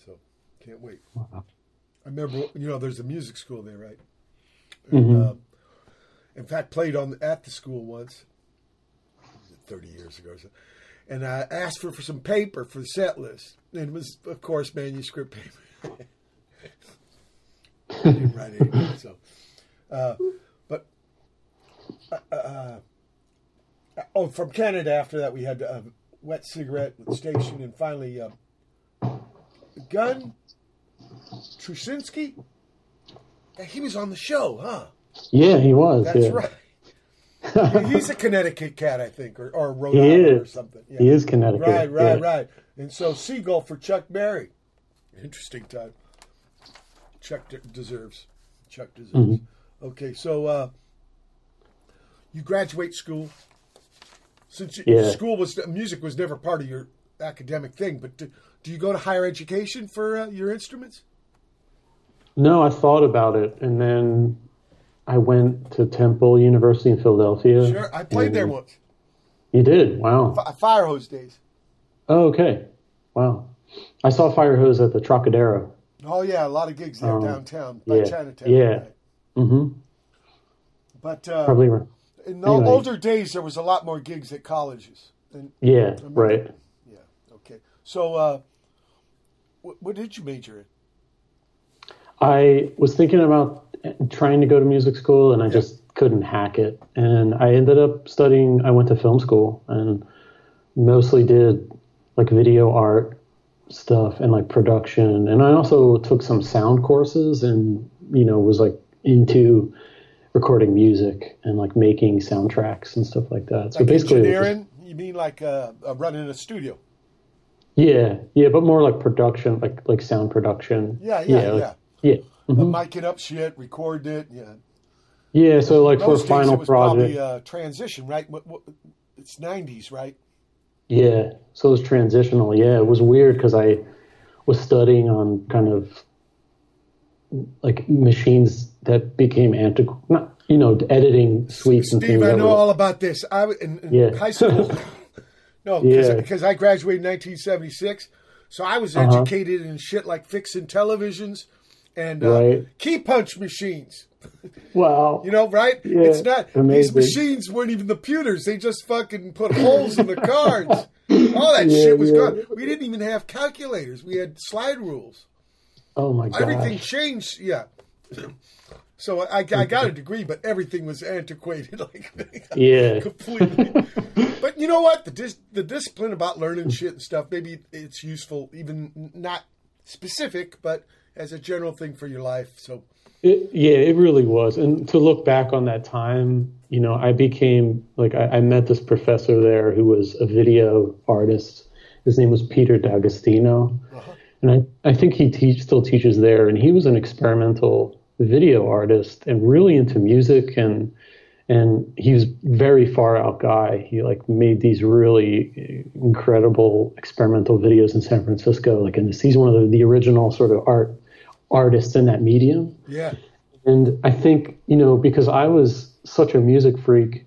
S1: so can't wait.
S2: Wow.
S1: I remember, you know, there's a music school there, right? And,
S2: Mhm.
S1: uh, in fact, played on at the school once, 30 years ago so. And I asked for, for some paper for the set list. And it was, of course, manuscript paper. I (laughs) didn't write anything, so. Uh, but, uh, uh, oh, from Canada after that, we had a Wette Cigaret with Station, and finally, uh, Gunn Truscinski. He was on the show, huh?
S2: Yeah, he was.
S1: That's
S2: yeah.
S1: right. (laughs) He's a Connecticut cat, I think, or, or Rhode
S2: He
S1: Island or
S2: is.
S1: something. Yeah.
S2: He is Connecticut.
S1: Right, right,
S2: yeah.
S1: right. And so Seagull for Chuck Berry. Interesting time. Chuck de- deserves. Chuck deserves.
S2: Mm-hmm.
S1: Okay, so uh, you graduate school. Since you,
S2: Yeah.
S1: school was music was never part of your academic thing, but do, do you go to higher education for uh, your instruments?
S2: No, I thought about it, and then I went to Temple University in Philadelphia.
S1: Sure, I played there once.
S2: You did? Wow.
S1: Fi fIREHOSE days.
S2: Oh, okay. Wow. I saw fIREHOSE at the Trocadero.
S1: Oh yeah, a lot of gigs there
S2: Um,
S1: downtown by
S2: yeah,
S1: Chinatown.
S2: yeah.
S1: right.
S2: hmm
S1: But uh,
S2: Probably.
S1: In the
S2: anyway.
S1: older days, there was a lot more gigs at colleges. And
S2: Yeah. Right.
S1: yeah, okay. So, uh, what, what did you major in?
S2: I was thinking about trying to go to music school, and I just couldn't hack it. And I ended up studying. I went to film school and mostly did like video art stuff and like production. And I also took some sound courses, and you know was like into recording music and like making soundtracks and stuff like that. So
S1: Like
S2: basically, was just-
S1: engineering? You mean like uh, uh, running a studio?
S2: yeah, yeah, but more like production, like like sound production.
S1: Yeah, yeah,
S2: like-
S1: yeah.
S2: yeah.
S1: Uh,
S2: mhm.
S1: micing up shit, record it. Yeah.
S2: Yeah, so like for a final
S1: it was
S2: project.
S1: probably uh, transition, right? It's '90s, right?
S2: Yeah, so it was transitional. Yeah, it was weird because I was studying on kind of like machines that became antiquated, not you know, editing suites and
S1: Steve,
S2: things.
S1: I know all about this. I in, in
S2: Yeah.
S1: high school. (laughs) no,
S2: Yeah.
S1: because I graduated in 1976, so I was
S2: Uh-huh.
S1: educated in shit like fixing televisions and uh,
S2: Right.
S1: key punch machines. (laughs)
S2: Wow.
S1: You know, right?
S2: Yeah,
S1: it's not these machines weren't even the computers. They just fucking put holes in the cards. (laughs) All that
S2: Yeah,
S1: shit was
S2: yeah.
S1: gone. We didn't even have calculators. We had slide rules.
S2: Oh my god.
S1: Everything changed. Yeah. So I, I got a degree, but everything was antiquated, (laughs) like
S2: Yeah.
S1: completely. (laughs) but you know what? The dis- the discipline about learning shit and stuff. Maybe it's useful, even not specific, but as a general thing for your life. So
S2: It, yeah, it really was. And to look back on that time, you know, I became like I, I met this professor there who was a video artist. His name was Peter D'Agostino, uh-huh. And I, I think he teach, still teaches there. And he was an experimental video artist and really into music and and he was very far out guy. He like made these really incredible experimental videos in San Francisco. Like, and he's one of the, the original sort of art artists in that medium.
S1: yeah,
S2: And I think, you know, because I was such a music freak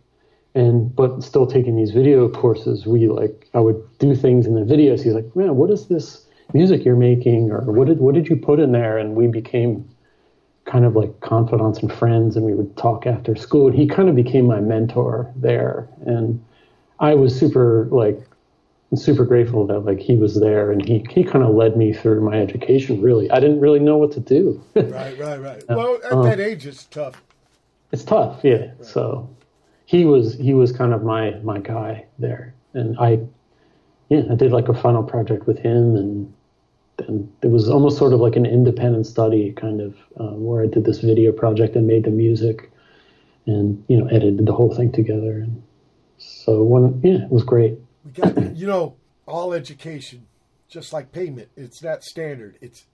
S2: and but still taking these video courses, we like I would do things in the videos. He's like, Man, what is this music you're making or what did what did you put in there? And we became kind of like confidants and friends and we would talk after school and he kind of became my mentor there. And I was super like super grateful that like he was there and he, he kind of led me through my education really. I didn't really know what to do.
S1: right, (laughs) right, right. Well, at
S2: uh,
S1: that age, it's tough.
S2: it's tough yeah so he was he was kind of my my guy there and i yeah i did like a final project with him and and it was almost sort of like an independent study kind of um, where i did this video project and made the music and you know edited the whole thing together and So when yeah, it was great.
S1: We got (coughs) you know all education, just like payment. It's not standard. It's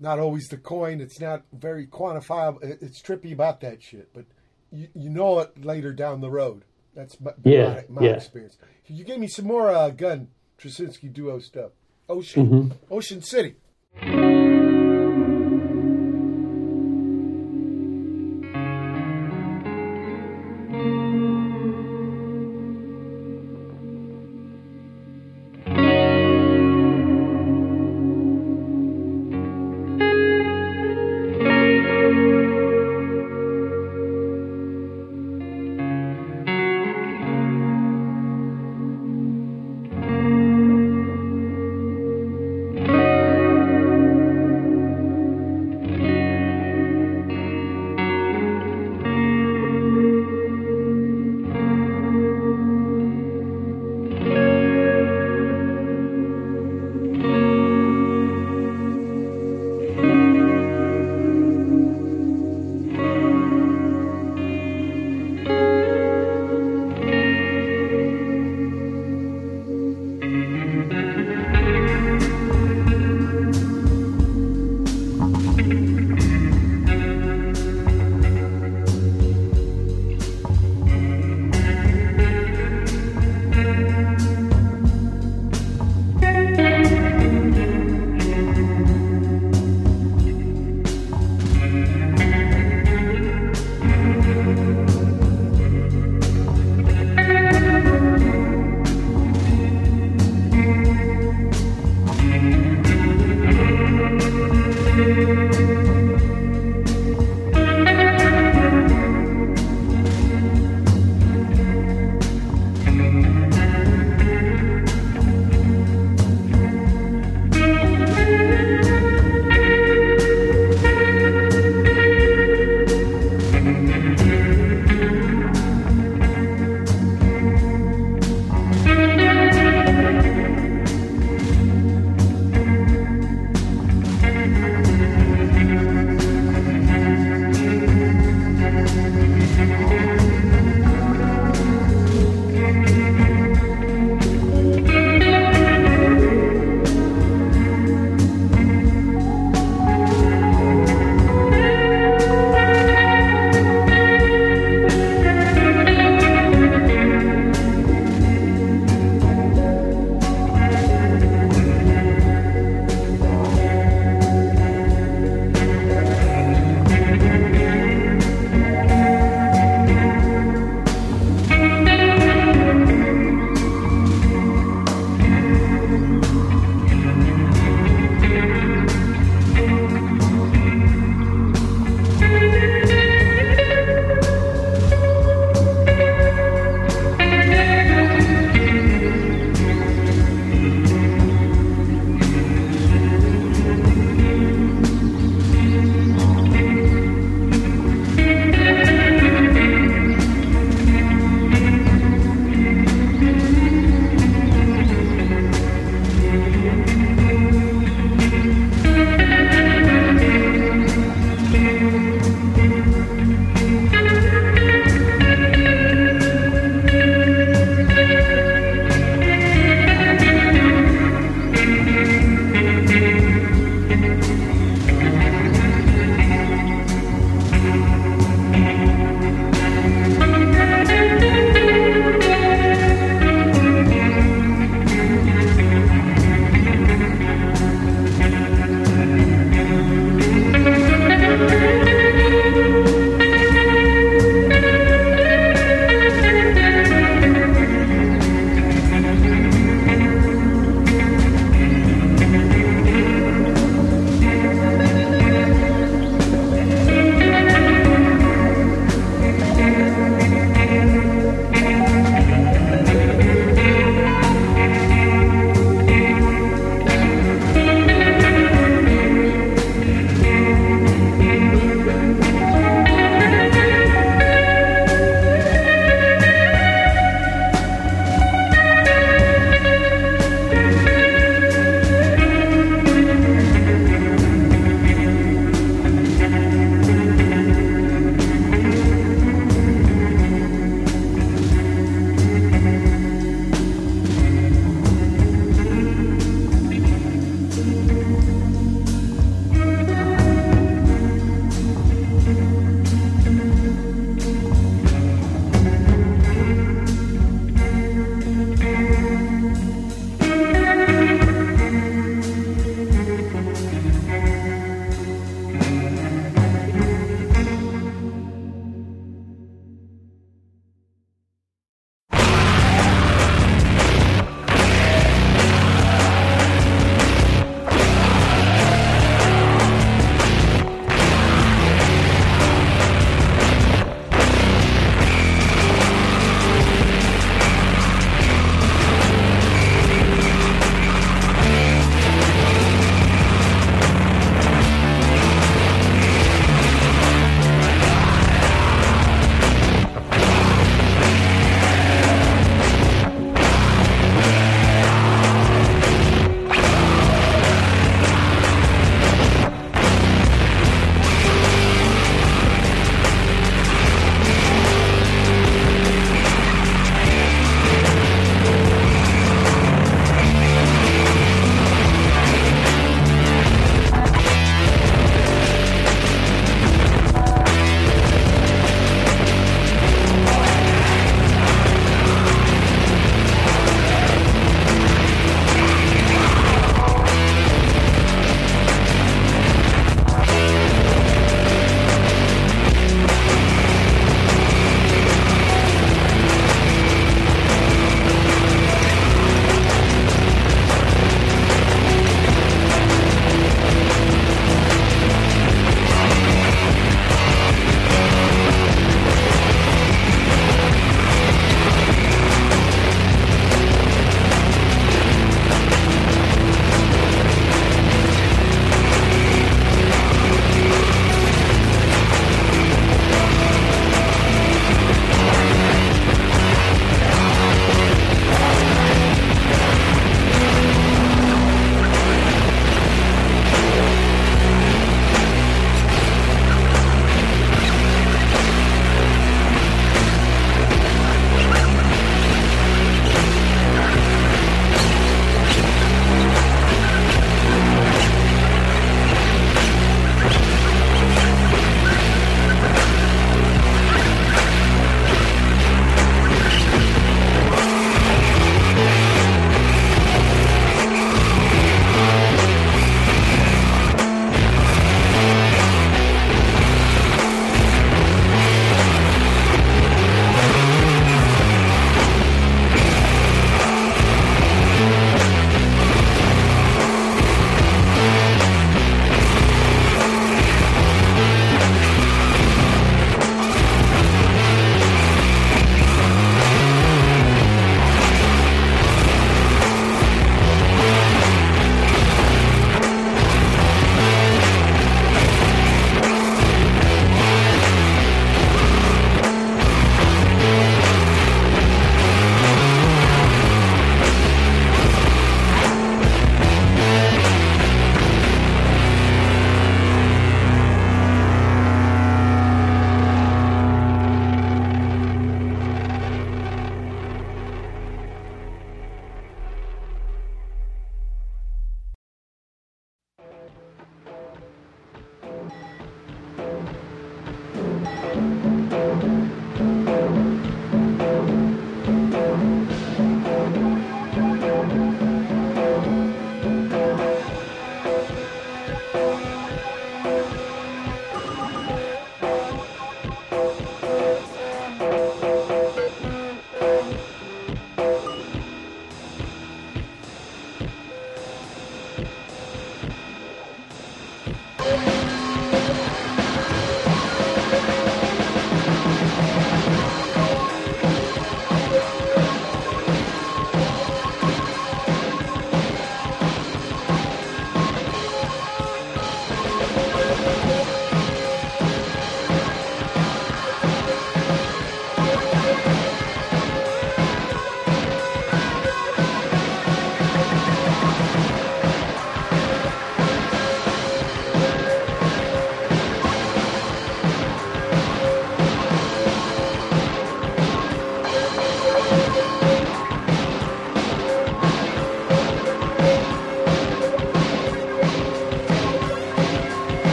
S1: not always the coin. It's not very quantifiable. It's trippy about that shit, but you, you know it later down the road. That's my,
S2: yeah,
S1: my, my
S2: yeah.
S1: experience. You gave me some more uh, Gunn Truscinski duo stuff. Ocean,
S2: Mm-hmm.
S1: Ocean City.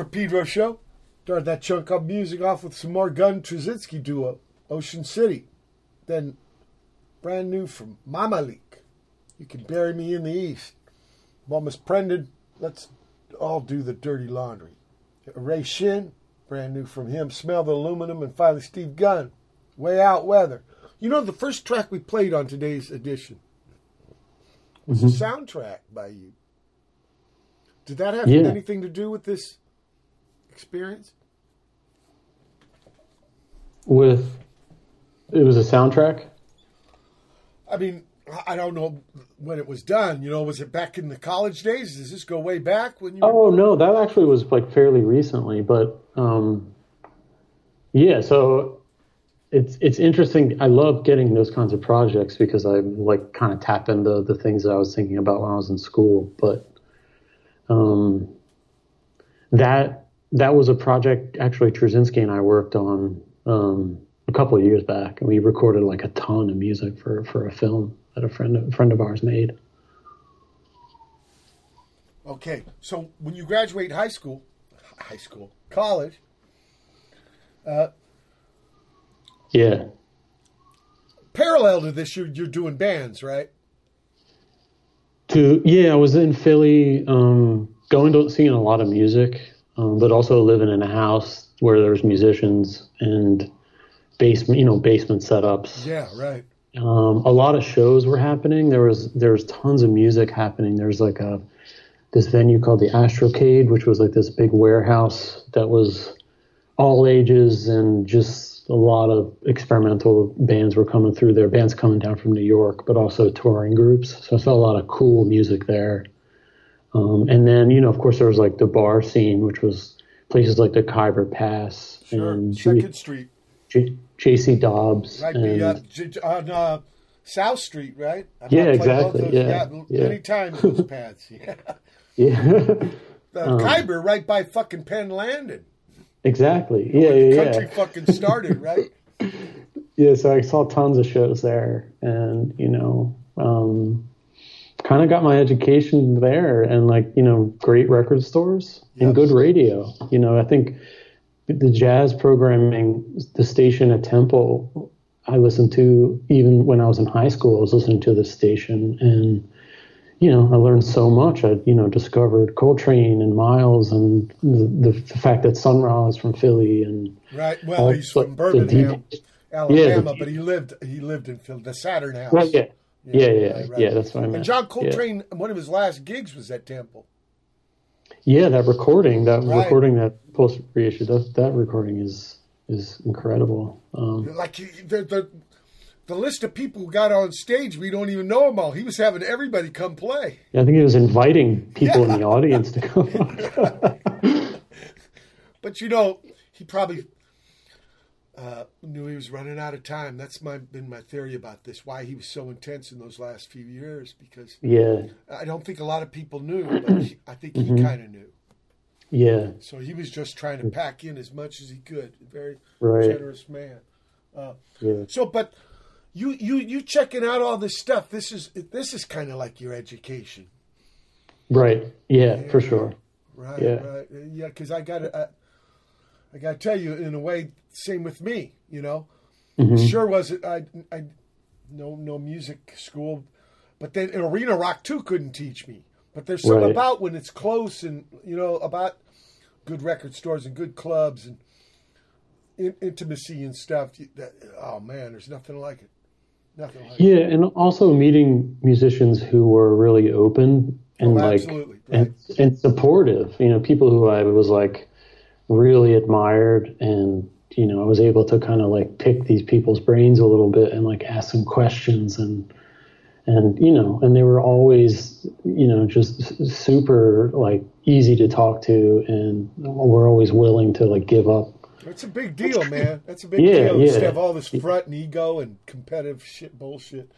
S1: Watt Pedro show. Started that chunk of music off with some more Gunn Truscinski duo, Ocean City. Then brand new from Mamaleek. You can bury me in the east. Bomis Prendin, let's all do the dirty laundry. Ray Shinn, brand new from him, Smell the Aluminum, and finally Steve Gunn, Way Out Weather. You know, the first track we played on today's edition was mm-hmm. a soundtrack by you. Did that have yeah. anything to do with this experience?
S2: With it was a soundtrack.
S1: I mean, I don't know when it was done. You know, was it back in the college days? Does this go way back when you?
S2: Oh no, that actually was like fairly recently. But um, yeah, so it's it's interesting. I love getting those kinds of projects because I like kind of tap into the things that I was thinking about when I was in school. But um, that that was a project actually Truscinski and I worked on um, a couple of years back, and we recorded like a ton of music for for a film that a friend a friend of ours made.
S1: Okay, so when you graduate high school, high school, college, uh,
S2: yeah.
S1: Parallel to this, you're you're doing bands, right?
S2: To yeah, I was in Philly, um, going to seeing a lot of music, um, but also living in a house where there's musicians and basement, you know, basement setups.
S1: Yeah, right.
S2: Um, a lot of shows were happening. There was there was tons of music happening. There's like a this venue called the Astrocade, which was like this big warehouse that was all ages and just a lot of experimental bands were coming through there. Bands coming down from New York, but also touring groups. So I saw a lot of cool music there. Um, and then you know, of course, there was like the bar scene, which was places like the Khyber Pass
S1: sure. and Second G- Street.
S2: G- J.C. Dobbs.
S1: Right, and, uh, on uh, South Street, right?
S2: I've yeah, exactly. Those, yeah,
S1: yeah, yeah, many times those pads. Yeah. (laughs)
S2: yeah. (laughs)
S1: the um, Khyber right by fucking Penn Landing.
S2: Exactly. Yeah, yeah,
S1: country yeah. fucking started, (laughs) right?
S2: yeah, so I saw tons of shows there, and you know, um, kind of got my education there, and like you know, great record stores yes. and good radio. You know, I think the jazz programming, the station at Temple, I listened to even when I was in high school. I was listening to the station, and you know, I learned so much. I you know discovered Coltrane and Miles, and the, the, the fact that Sun Ra is from Philly, and
S1: right. Well, he's from Birmingham, Alabama, yeah, but he lived he lived in Philly, the Saturn House.
S2: Yeah. Yeah, yeah, yeah, right, right. yeah, That's what I meant.
S1: And John Coltrane, yeah. one of his last gigs was at Temple.
S2: Yeah, that recording, that right. recording, that post reissue, that that recording is is incredible. Um,
S1: like the, the the list of people who got on stage, we don't even know them all. He was having everybody come play.
S2: Yeah, I think he was inviting people yeah. in the audience to come. (laughs)
S1: but you know, he probably uh, knew he was running out of time. That's my been my theory about this. Why he was so intense in those last few years because
S2: yeah,
S1: I don't think a lot of people knew, but he, I think he mm-hmm. kind of knew.
S2: Yeah.
S1: So he was just trying to pack in as much as he could. Very
S2: right.
S1: generous man. Uh, yeah. So, but you you you checking out all this stuff. This is this is kind of like your education.
S2: Right. Yeah, yeah, for sure.
S1: Right. Yeah. Right. Yeah. Because I got. I got to tell you, in a way, same with me. You know, mm-hmm. sure was it. I, I, no, no music school, but then arena rock too couldn't teach me. But there's something right. about when it's close, and you know about good record stores and good clubs and in, intimacy and stuff. That, oh man, there's nothing like it. Nothing like
S2: yeah, it. and also meeting musicians who were really open and oh, like right. and, and supportive. You know, people who I was like really admired and you know, I was able to kind of like pick these people's brains a little bit and like ask them questions and and you know, and they were always you know just super like easy to talk to and we're always willing to like give up.
S1: That's a big deal, man. That's a big yeah, deal. Yeah. Just have all this front and ego and competitive shit bullshit.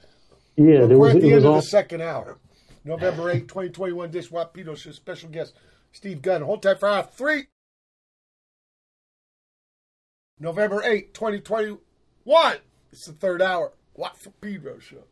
S2: Yeah,
S1: Look, there we're was, at the end of the second hour. November 8, 2021, Dish Watt Pito special guest Steve Gunn. Hold tight for hour three. November 8, 2021. It's the third hour. Watt from Pedro show.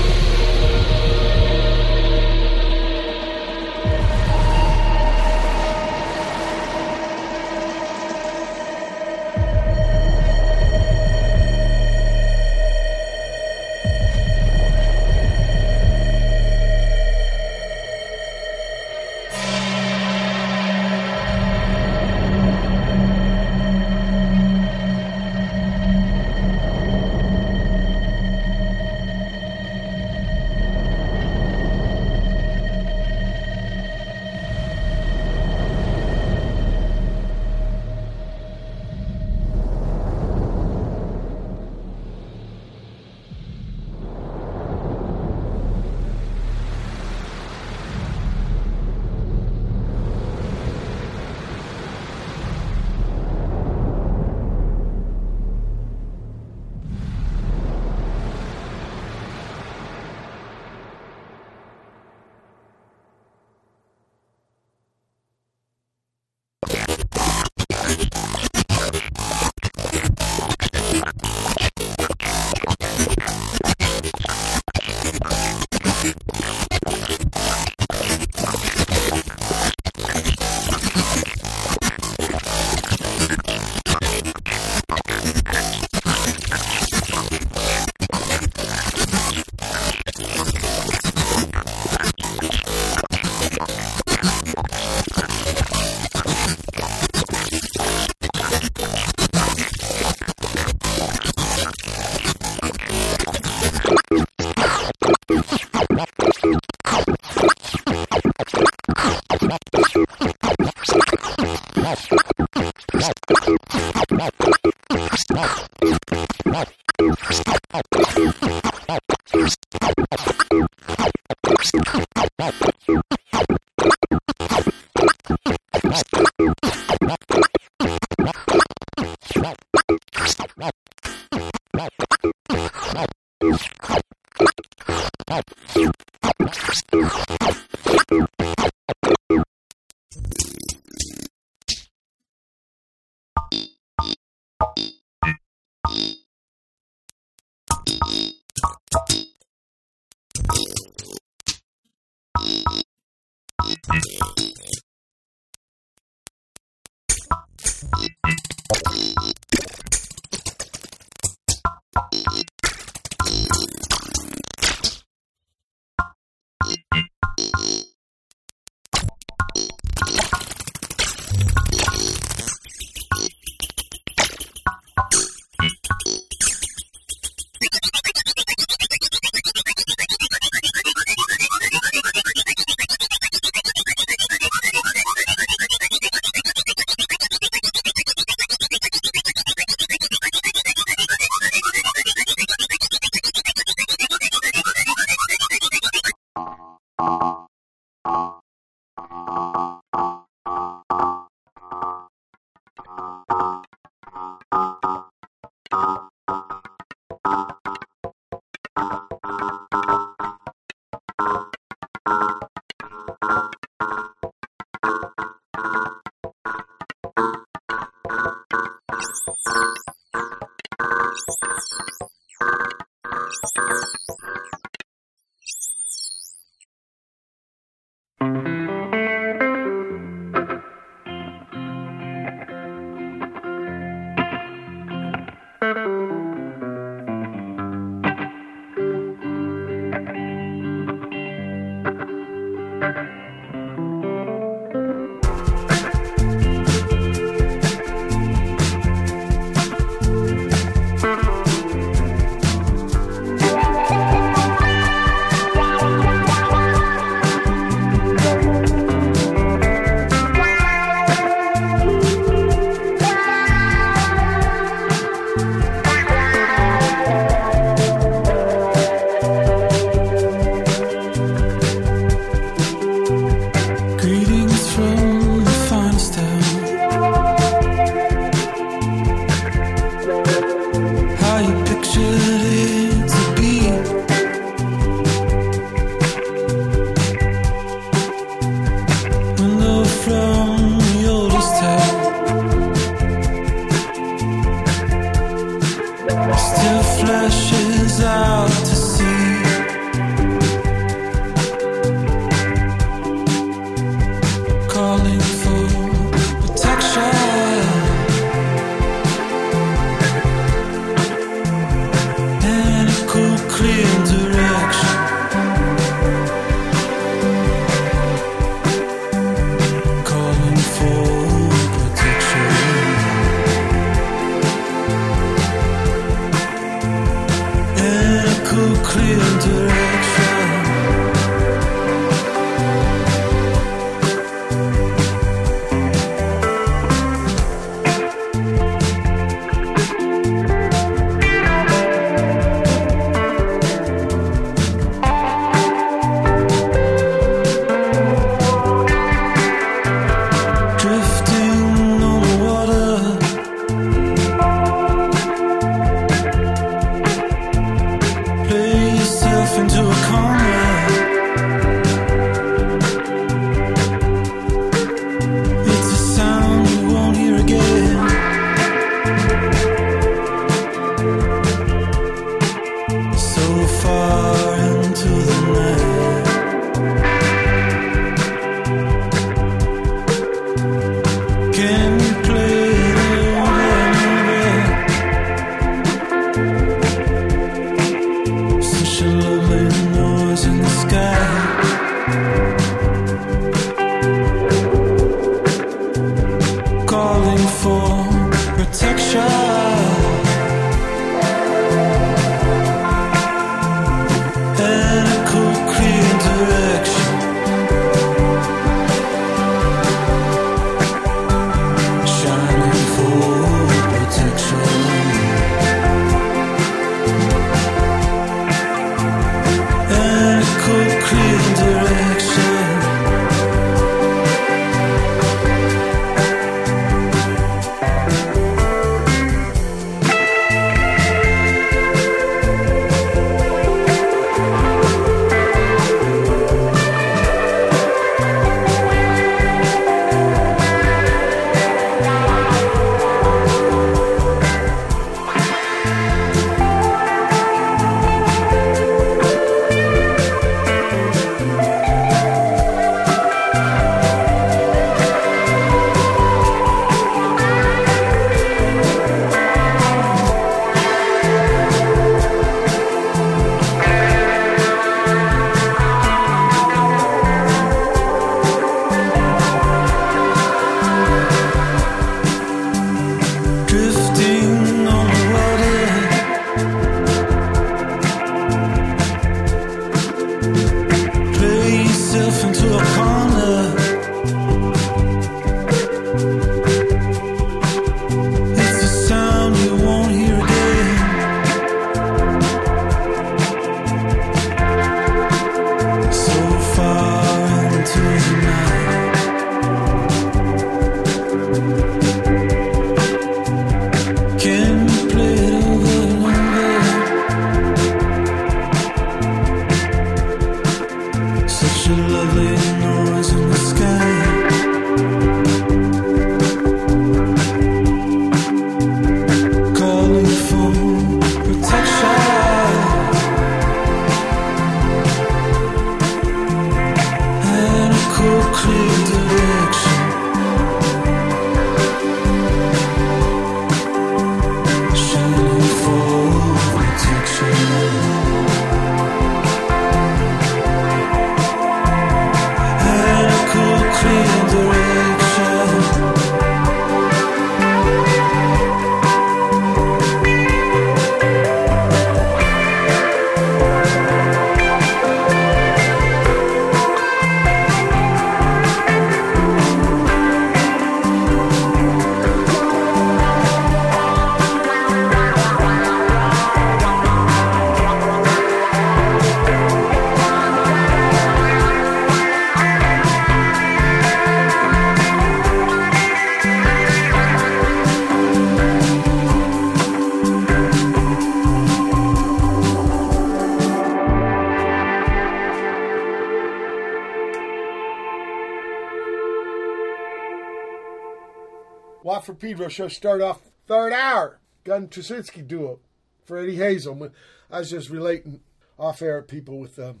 S5: Pedro
S1: show start off third hour. Gunn Truscinski duo for Eddie Hazel. I was just relating off air people with um,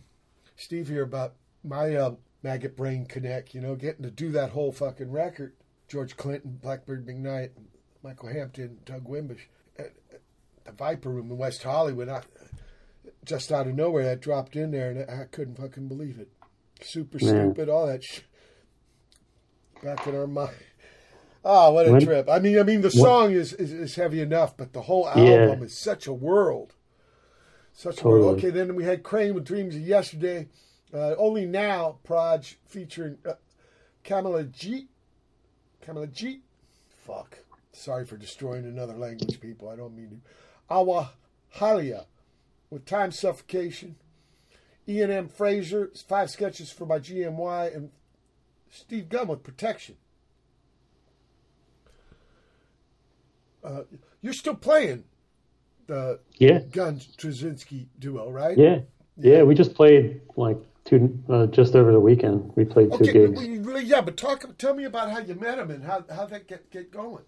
S1: Steve here about my uh, maggot brain connect, you know, getting to do that whole fucking record. George Clinton, Blackbyrd McKnight, Michael Hampton, Doug Wimbish. At, the Viper Room in West Hollywood, I, just out of nowhere, that dropped in there, and I couldn't fucking believe it. Super stupid, all that shit. Back in our mind. Oh, what a when, trip! I mean, I mean, the song is, is, is heavy enough, but the whole album
S2: yeah.
S1: is such a world, such totally. a world. Okay, then we had Crane with Dreams of Yesterday. Uh, Only now, Proj featuring uh, Kamala G. Kamala G. Fuck. Sorry for destroying another language, people. I don't mean to. Awa Halia with Time Suffocation. Ian M. Fraser, five sketches for my GMY, and Steve Gunn with Protection. Uh, you're still playing the yeah Gunn Truscinski duo, right?
S2: Yeah. yeah, yeah. We just played like two, uh, just over the weekend. We played two okay, gigs.
S1: Yeah, but talk, tell me about how you met him and how how that get get going.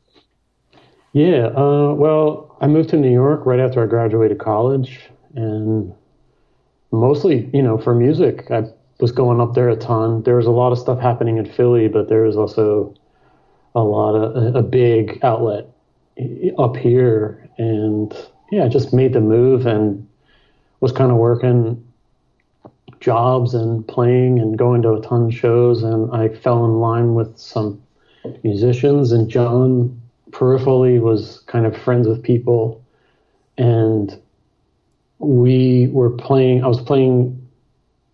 S2: Yeah, uh, well, I moved to New York right after I graduated college, and mostly, you know, for music, I was going up there a ton. There was a lot of stuff happening in Philly, but there was also a lot of a, a big outlet up here and yeah, just made the move and was kind of working jobs and playing and going to a ton of shows and I fell in line with some musicians and John peripherally was kind of friends with people and we were playing I was playing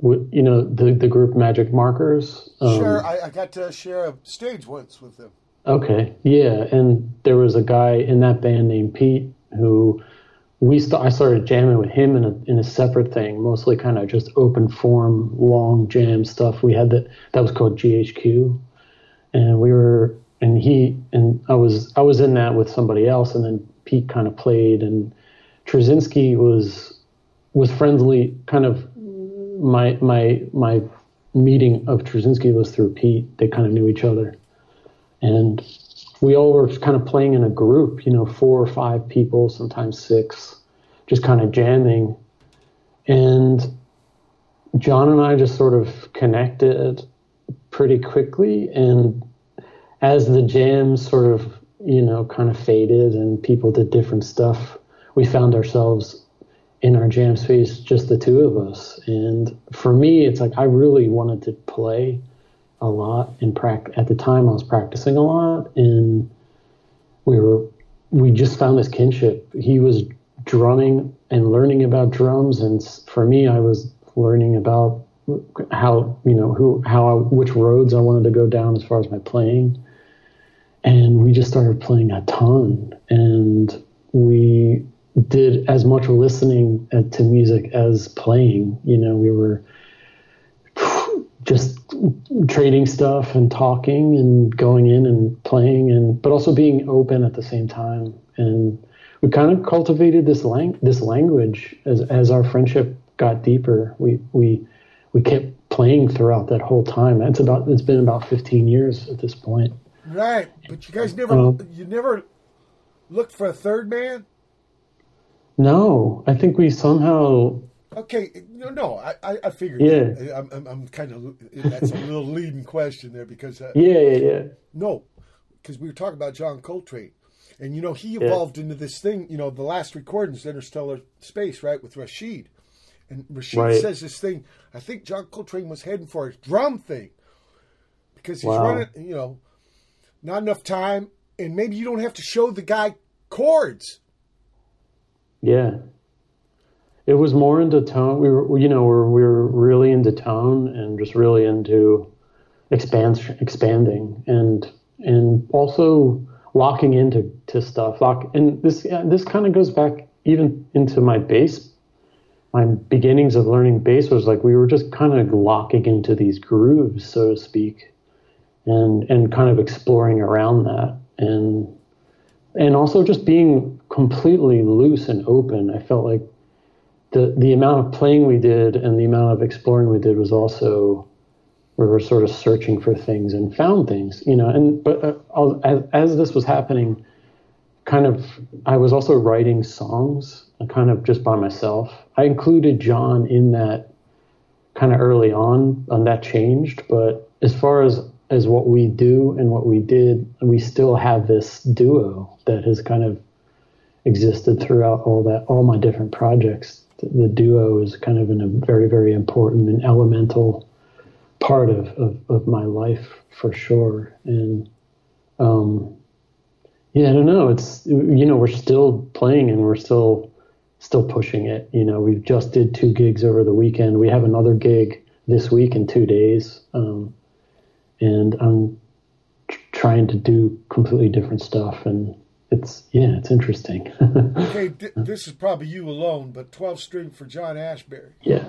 S2: with you know the the group Magic Markers.
S1: Um, sure, I, I got to share a stage once with them.
S2: Okay, yeah, and there was a guy in that band named Pete who we st- I started jamming with him in a in a separate thing, mostly kind of just open form, long jam stuff. We had that that was called GHQ, and we were and he and I was I was in that with somebody else, and then Pete kind of played, and Truscinski was was friendly. Kind of my my my meeting of Truscinski was through Pete. They kind of knew each other, and we all were kind of playing in a group, you know, four or five people, sometimes six, just kind of jamming. And John and I just sort of connected pretty quickly. And as the jams sort of, you know, kind of faded and people did different stuff, we found ourselves in our jam space, just the two of us. And for me, it's like I really wanted to play a lot in practice. At the time, I was practicing a lot, and we were we just found this kinship. He was drumming and learning about drums, and for me, I was learning about how you know who how I, which roads I wanted to go down as far as my playing, and we just started playing a ton, and we did as much listening uh, to music as playing. You know, we were just trading stuff and talking and going in and playing and but also being open at the same time. And we kind of cultivated this lang- this language as as our friendship got deeper. We we we kept playing throughout that whole time. It's about it's been about 15 years at this point.
S1: Right. But you guys never um, you never looked for a third man?
S2: no. I think we somehow
S1: Okay, no, no, I, I figured.
S2: Yeah,
S1: I'm, I'm, I'm, kind of that's a little (laughs) leading question there because uh,
S2: yeah, yeah, yeah.
S1: No, because we were talking about John Coltrane, and you know he evolved yeah. into this thing. You know, the last recordings, Interstellar Space, right, with Rashied, and Rashied right. says this thing. I think John Coltrane was heading for a drum thing because he's wow. running. You know, not enough time, and maybe you don't have to show the guy chords.
S2: Yeah. It was more into tone. We were, you know, we were, we were really into tone and just really into expanding, and and also locking into to stuff. Lock, and this this kind of goes back even into my bass. My beginnings of learning bass was like we were just kind of locking into these grooves, so to speak, and and kind of exploring around that, and and also just being completely loose and open. I felt like the the amount of playing we did and the amount of exploring we did was also we were sort of searching for things and found things, you know. And but uh, as, as this was happening, kind of I was also writing songs, uh, kind of just by myself. I included John in that kind of early on, and that changed. But as far as as what we do and what we did, we still have this duo that has kind of existed throughout all that all my different projects the duo is kind of in a very, very important and elemental part of, of, of my life for sure. And, um, yeah, I don't know. It's, you know, we're still playing and we're still, still pushing it. You know, we just did two gigs over the weekend. We have another gig this week in two days. Um, and I'm trying to do completely different stuff and, it's yeah, it's interesting. (laughs)
S1: okay, this is probably you alone, but twelve string for John Ashbery.
S2: Yeah.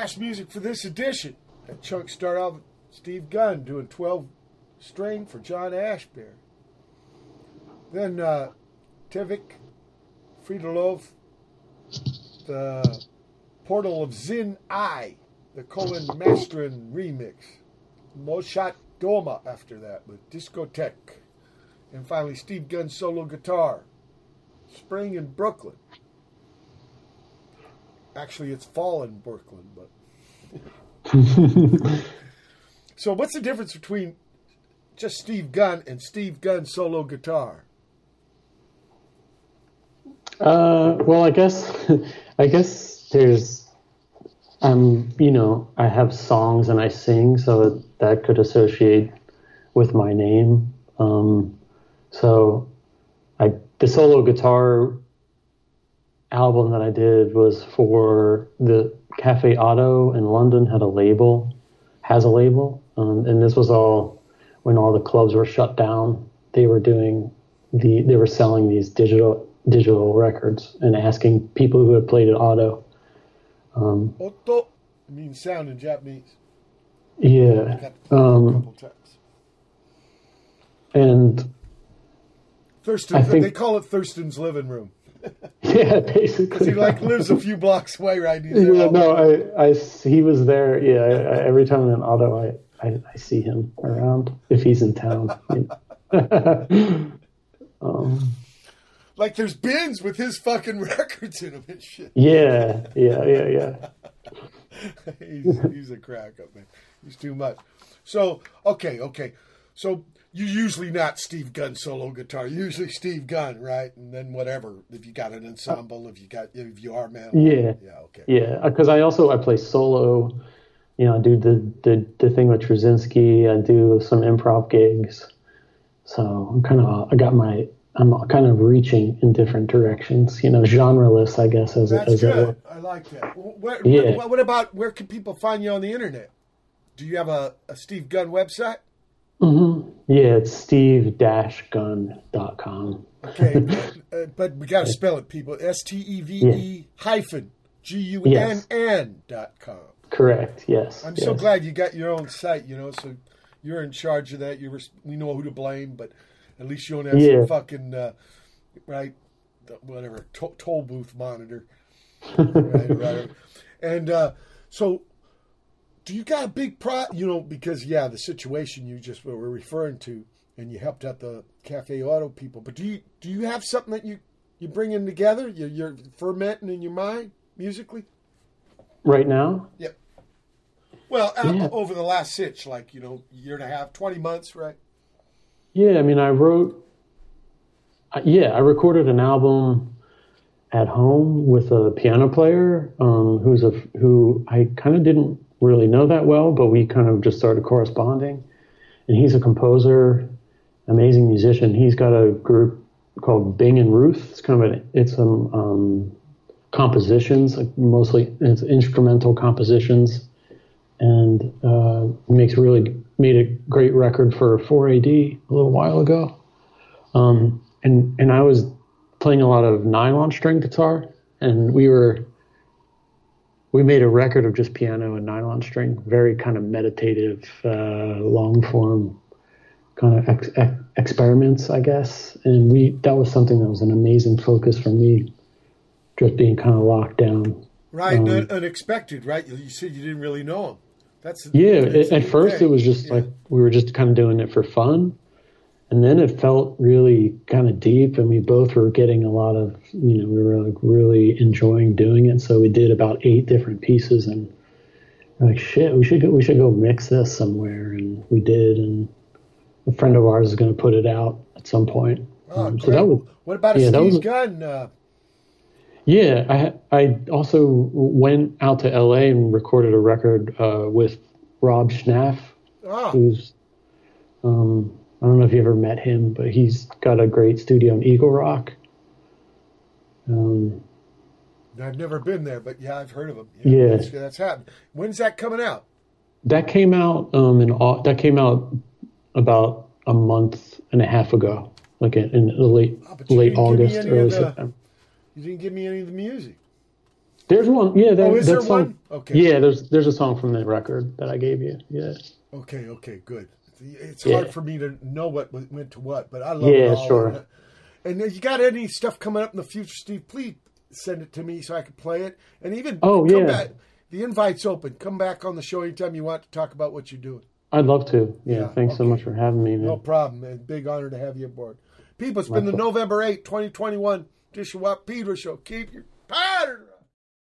S1: Last music for this edition. That chunk started off with Steve Gunn doing 12 string for John Ashbery. Then uh, Tevek Fritoiov, the Portal of Zin I, the Colin Marston remix. Molchat Doma after that with Discotheque. And finally, Steve Gunn solo guitar. Spring in Brooklyn. Actually, it's fall in Brooklyn, but. (laughs) so, what's the difference between just Steve Gunn and Steve Gunn solo guitar?
S2: Uh, well, I guess, (laughs) I guess there's, um, you know, I have songs and I sing, so that could associate with my name. Um, so, I the solo guitar album that I did was for the Cafe Oto in London had a label, has a label, um, and this was all when all the clubs were shut down. They were doing the they were selling these digital digital records and asking people who had played at Oto. Um,
S1: Oto means sound in Japanese.
S2: Yeah. Um, and
S1: Thurston, I think, they call it Thurston's living room. (laughs)
S2: yeah, basically.
S1: he like lives a few blocks away, right?
S2: He's yeah, no, I, I, he was there. Yeah, I, every time I'm in Oto, I, I, I, see him around if he's in town. (laughs)
S1: um, like there's bins with his fucking (laughs) records in them and shit.
S2: Yeah, yeah, yeah, yeah.
S1: he's, he's a crack up man. He's too much. So okay, okay. So you usually not Steve Gunn solo guitar. Usually Steve Gunn, right? And then whatever if you got an ensemble, if you got if you are man.
S2: Yeah.
S1: Yeah. Okay.
S2: Yeah, because I also I play solo. You know, I do the the the thing with Truscinski. I do some improv gigs. So I'm kind of I got my I'm kind of reaching in different directions. You know, genreless, I guess. As
S1: That's
S2: as
S1: good. I like that. What,
S2: yeah.
S1: What, what about where can people find you on the internet? Do you have a, a Steve Gunn website?
S2: Mm-hmm. Yeah, it's steve-gunn.com.
S1: okay, (laughs) uh, but we got to spell it, people. S T E V E hyphen G U N N dot com.
S2: Correct. Yes.
S1: I'm
S2: yes.
S1: so glad you got your own site. You know, so you're in charge of that. You we know who to blame, but at least you don't have yeah. some fucking uh, right, whatever to- toll booth monitor. (laughs) right, right. And uh, so do you got a big pro? You know, because yeah, the situation you just were referring to, and you helped out the Cafe Oto people. But do you do you have something that you you bringing together? You're, you're fermenting in your mind musically.
S2: Right now.
S1: Yep. Well, yeah. over the last sitch, like you know, year and a half, twenty months, right?
S2: Yeah, I mean, I wrote. Yeah, I recorded an album at home with a piano player um, who's a who I kind of didn't really know that well, but we kind of just started corresponding. And he's a composer, amazing musician. He's got a group called Bing and Ruth. It's kind of it's some um, compositions, like mostly it's instrumental compositions, and uh, makes really made a great record for 4AD a little while ago. Um, and and I was playing a lot of nylon string guitar, and we were we made a record of just piano and nylon string, very kind of meditative, uh, long form kind of ex- ex- experiments, I guess. And we that was something that was an amazing focus for me, just being kind of locked down.
S1: Right, um, unexpected, right? You said you didn't really know him. That's
S2: yeah. That's at first, it was just yeah. like we were just kind of doing it for fun, and then it felt really kind of deep and we both were getting a lot of you know we were like really enjoying doing it. So we did about eight different pieces and like shit we should go we should go mix this somewhere. And we did and a friend of ours is going to put it out at some point.
S1: Oh, um, so that was what about a yeah, Steve was, Gunn uh...
S2: yeah I I also went out to LA and recorded a record uh, with Rob Schnapf
S1: oh.
S2: who's um I don't know if you ever met him, but he's got a great studio in Eagle Rock. Um,
S1: I've never been there, but yeah, I've heard of him.
S2: Yeah, yeah.
S1: That's, that's happened. When's that coming out?
S2: That came out um, in that came out about a month and a half ago, like in, in late oh, late August, early
S1: the,
S2: September.
S1: You didn't give me any of the music.
S2: There's one. Yeah, there,
S1: Oh, is
S2: that
S1: there
S2: song-
S1: one? Okay.
S2: Yeah, there's there's a song from the record that I gave you. Yeah.
S1: Okay, okay, good. It's
S2: Yeah.
S1: hard for me to know what went to what, but I love it
S2: Yeah,
S1: all.
S2: sure.
S1: And if you got any stuff coming up in the future, Steve, please send it to me so I can play it. And even
S2: Oh,
S1: come
S2: yeah.
S1: back. The invite's open. Come back on the show anytime you want to talk about what you're doing.
S2: I'd love to. Yeah.
S1: Yeah,
S2: thanks so much for having me, man.
S1: No problem, man. Big honor to have you aboard. People, it's
S2: My
S1: been the. November 8, 2021 Dish and Watt Peter Show. Keep your powder